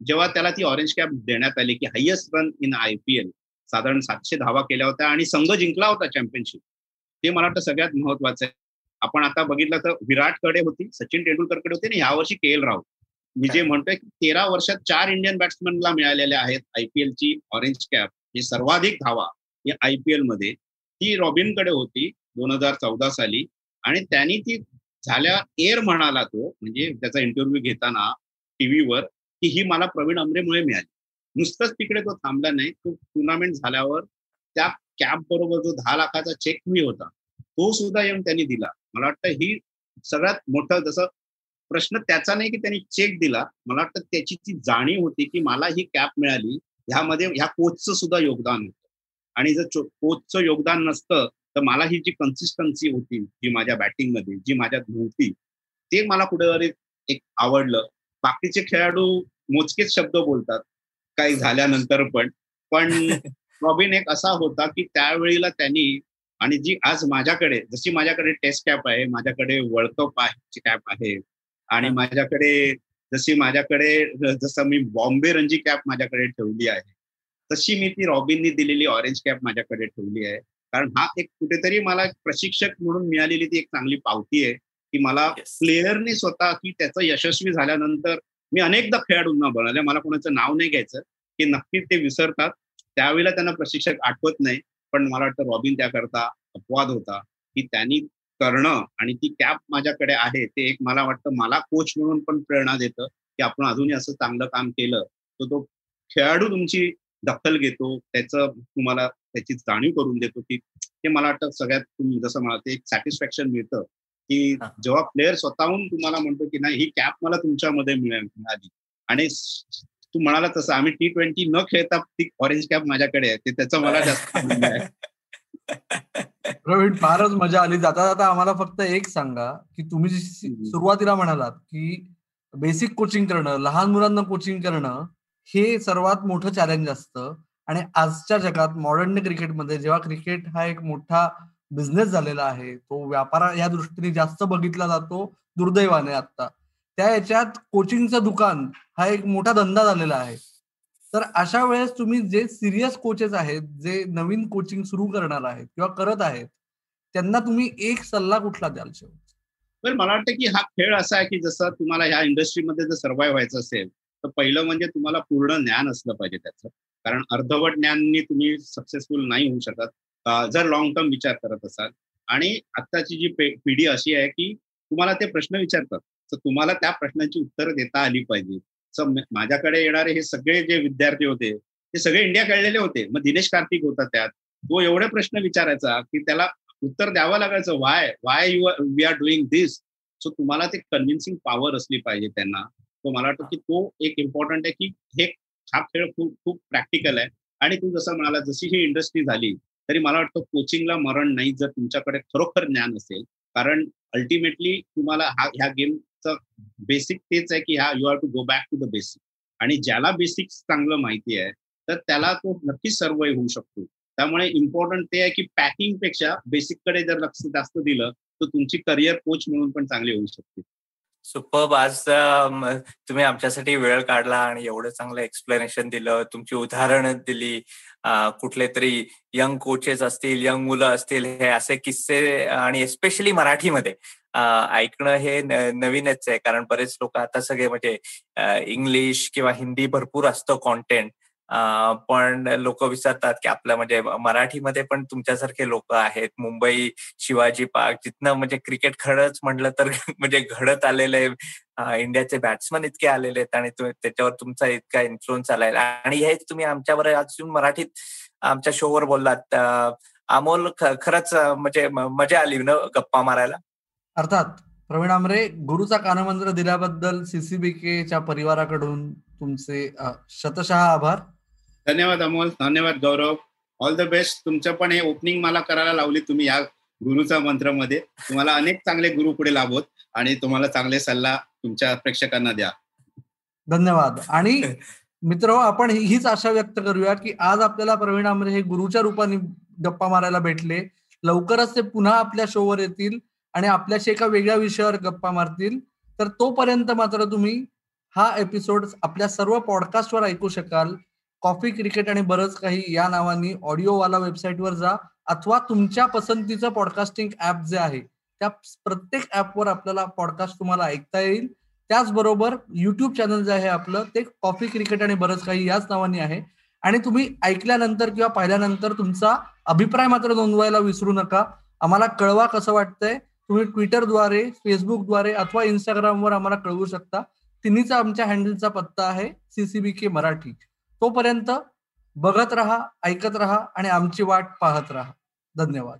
जेव्हा त्याला ती ऑरेंज कॅप देण्यात आली की highest run in I P L साधारण सातशे धावा केल्या होत्या आणि संघ जिंकला होता चॅम्पियनशिप ते मला वाटतं सगळ्यात महत्वाचं आहे. आपण आता बघितलं तर विराटकडे होती सचिन तेंडुलकरकडे होती आणि यावर्षी के एल राहुल. मी जे म्हणतोय की तेरा वर्षात चार इंडियन बॅट्समनला मिळालेल्या आहेत आयपीएलची ऑरेंज कॅप ही सर्वाधिक धावा या आयपीएलमध्ये. ती रॉबिनकडे होती दोन हजार चौदा साली आणि त्यांनी ती झाल्या एअर म्हणाला तो म्हणजे त्याचा इंटरव्ह्यू घेताना टीव्हीवर की ही मला प्रवीण अमरेमुळे मिळाली. नुसतंच तिकडे तो थांबला नाही. तो टुर्नामेंट झाल्यावर त्या कॅप बरोबर जो दहा लाखाचा चेक मी होता तो सुद्धा येऊन त्यांनी दिला. मला वाटतं ही सगळ्यात मोठं जसं प्रश्न त्याचा नाही की त्यांनी चेक दिला. मला वाटतं त्याची ती जाणीव होती की मला ही कॅप मिळाली ह्यामध्ये ह्या कोचचं सुद्धा योगदान होतं. आणि जर कोचचं योगदान नसतं तर मला ही जी कन्सिस्टन्सी होती जी माझ्या बॅटिंगमध्ये जी माझ्यात नव्हती ते मला कुठेतरी एक आवडलं. बाकीचे खेळाडू मोजकेच शब्द बोलतात. काही झाल्यानंतर पण. पण रॉबिन एक असा होता की त्यावेळेला त्यांनी आणि जी आज माझ्याकडे जशी माझ्याकडे टेस्ट कॅप आहे माझ्याकडे वर्ल्ड कप आहे कॅप आहे आणि माझ्याकडे जशी माझ्याकडे जसं मी बॉम्बे रणजी कॅप माझ्याकडे ठेवली आहे तशी मी ती रॉबिननी दिलेली ऑरेंज कॅप माझ्याकडे ठेवली आहे. कारण हा एक कुठेतरी मला प्रशिक्षक म्हणून मिळालेली ती एक चांगली पावती आहे की मला प्लेयरने स्वतः की त्याचं यशस्वी झाल्यानंतर मी अनेकदा खेळाडूंना बनवले मला कोणाचं नाव नाही घ्यायचं की नक्कीच ते विसरतात. त्यावेळेला त्यांना प्रशिक्षक आठवत नाही. पण मला वाटतं रॉबिन त्याकरता अपवाद होता. की त्यांनी करणं आणि ती कॅप माझ्याकडे आहे ते एक मला वाटतं मला कोच म्हणून पण प्रेरणा देतं की आपण अजूनही असं चांगलं काम केलं तर तो खेळाडू तुमची दखल घेतो त्याचं तुम्हाला त्याची जाणीव करून देतो की ते मला वाटतं सगळ्यात तुम्ही जसं मला ते एक सॅटिस्फॅक्शन मिळतं. की जेव्हा प्लेअर स्वतःहून तुम्हाला म्हणतो की नाही ही कॅप मला तुमच्यामध्ये मिळाली. आणि तू म्हणाला तसं आम्ही टी ट्वेंटी न खेळता ती ऑरेंज कॅप माझ्याकडे आहे ते त्याचं मला जास्त प्रवीण फारच मजा आली. जाता जाता आम्हाला फक्त एक सांगा की तुम्ही सुरुवातीला म्हणालात की बेसिक कोचिंग करणं लहान मुलांना कोचिंग करणं हे सर्वात मोठं चॅलेंज असतं. आणि आजच्या जगात मॉडर्न क्रिकेटमध्ये जेव्हा क्रिकेट हा एक मोठा बिझनेस झालेला आहे तो व्यापार या दृष्टीने जास्त बघितला जातो दुर्दैवाने आता त्या याच्यात कोचिंगचं दुकान हा एक मोठा धंदा झालेला आहे. तर अशा वेळेस तुम्ही जे सिरियस कोचेस आहेत जे नवीन कोचिंग सुरू करणार आहेत किंवा करत आहेत त्यांना तुम्ही एक सल्ला कुठला द्याल शेवट? मला वाटतं की हा खेळ असा आहे की जसं तुम्हाला ह्या इंडस्ट्रीमध्ये जर सर्वाईव्ह व्हायचं असेल तर पहिलं म्हणजे तुम्हाला पूर्ण ज्ञान असलं पाहिजे त्याचं. कारण अर्धवट ज्ञाननी तुम्ही सक्सेसफुल नाही होऊ शकत. जर लॉंग टर्म विचार करत असाल. आणि आत्ताची जी पिढी अशी आहे की तुम्हाला ते प्रश्न विचारतात. तर तुम्हाला त्या प्रश्नांची उत्तरं देता आली पाहिजे. माझ्याकडे येणारे हे सगळे जे विद्यार्थी होते ते सगळे इंडिया खेळलेले होते. मग दिनेश कार्तिक होता त्यात. तो एवढे प्रश्न विचारायचा की त्याला उत्तर द्यावं लागायचं why why you we are doing this so तुम्हाला ते कन्व्हिन्सिंग पॉवर असली पाहिजे त्यांना. तो मला वाटतं की तो एक इम्पॉर्टंट आहे की हे हा खेळ खूप खूप प्रॅक्टिकल आहे. आणि तू जसं म्हणाला जशी ही इंडस्ट्री झाली तरी मला वाटतं कोचिंगला मरण नाही जर तुमच्याकडे खरोखर ज्ञान असेल. कारण अल्टिमेटली तुम्हाला हा ह्या गेम बेसिक तेच आहे की हा you have to go back to the basic आणि ज्याला बेसिक चांगलं माहिती आहे तर त्याला तो नक्कीच सर्वय होऊ शकतो. त्यामुळे इम्पॉर्टंट ते आहे की पॅकिंगपेक्षा बेसिककडे जर लक्ष जास्त दिलं तर तुमची करिअर कोच म्हणून पण चांगली होऊ शकते. सुपर आज तुम्ही आमच्यासाठी वेळ काढला आणि एवढं चांगलं एक्सप्लेनेशन दिलं तुमची उदाहरणं दिली कुठले तरी यंग कोचेस असतील यंग मुलं असतील हे असे किस्से आणि एस्पेशली मराठीमध्ये. ऐकणं हे नवीनच आहे. कारण बरेच लोक आता सगळे म्हणजे इंग्लिश किंवा हिंदी भरपूर असतं कॉन्टेंट पण लोक विचारतात की आपल्या म्हणजे मराठीमध्ये पण तुमच्यासारखे लोक आहेत. मुंबई शिवाजी पार्क जिथनं म्हणजे क्रिकेट खरंच म्हटलं तर म्हणजे घडत आलेले इंडियाचे बॅट्समन इतके आलेले आहेत आणि त्याच्यावर तुमचा इतका इन्फ्लुअन्स आलाय. आणि हे तुम्ही आमच्यावर अजून मराठीत आमच्या शोवर बोललात. अमोल खरंच म्हणजे मजा आली ना गप्पा मारायला? अर्थात प्रवीण आमरे गुरुचा कानमंत्र दिल्याबद्दल सीसीबीकेच्या परिवाराकडून तुमचे शतशः आभार. धन्यवाद अमोल धन्यवाद गौरव. ऑल द बेस्ट तुमचं पण हे ओपनिंग मला करायला लावली तुम्ही या गुरुचा मंत्रमध्ये. तुम्हाला अनेक चांगले गुरु पुढे लाभोत आणि तुम्हाला चांगले सल्ला तुमच्या प्रेक्षकांना द्या. धन्यवाद. आणि मित्र आपण हीच आशा व्यक्त करूया की आज आपल्याला प्रवीण आमरे हे गुरुच्या रूपाने गप्पा मारायला भेटले. लवकरच ते पुन्हा आपल्या शोवर येतील. आणि आपल्याशी एका वेगळ्या विषयावर गप्पा मारतील तर तोपर्यंत मात्र तुम्ही हा एपिसोड आपल्या सर्व पॉडकास्टवर ऐकू शकाल. कॉफी क्रिकेट आणि बरंच काही या नावानी ऑडिओवाला वेबसाईटवर जा अथवा तुमच्या पसंतीचं पॉडकास्टिंग ऍप जे आहे त्या प्रत्येक ऍपवर आपल्याला पॉडकास्ट तुम्हाला ऐकता येईल. त्याचबरोबर युट्यूब चॅनल जे आहे आपलं ते कॉफी क्रिकेट आणि बरंच काही याच नावाने आहे. आणि तुम्ही ऐकल्यानंतर किंवा पाहिल्यानंतर तुमचा अभिप्राय मात्र नोंदवायला विसरू नका. आम्हाला कळवा कसं वाटतंय. तुम्ही ट्विटरद्वारे फेसबुकद्वारे अथवा इंस्टाग्रामवर आम्हाला कळवू शकता. तिन्हीचा आमच्या हँडलचा पत्ता आहे सीसीबी के मराठी. तोपर्यंत बघत राहा ऐकत राहा आणि आमची वाट पाहत राहा. धन्यवाद.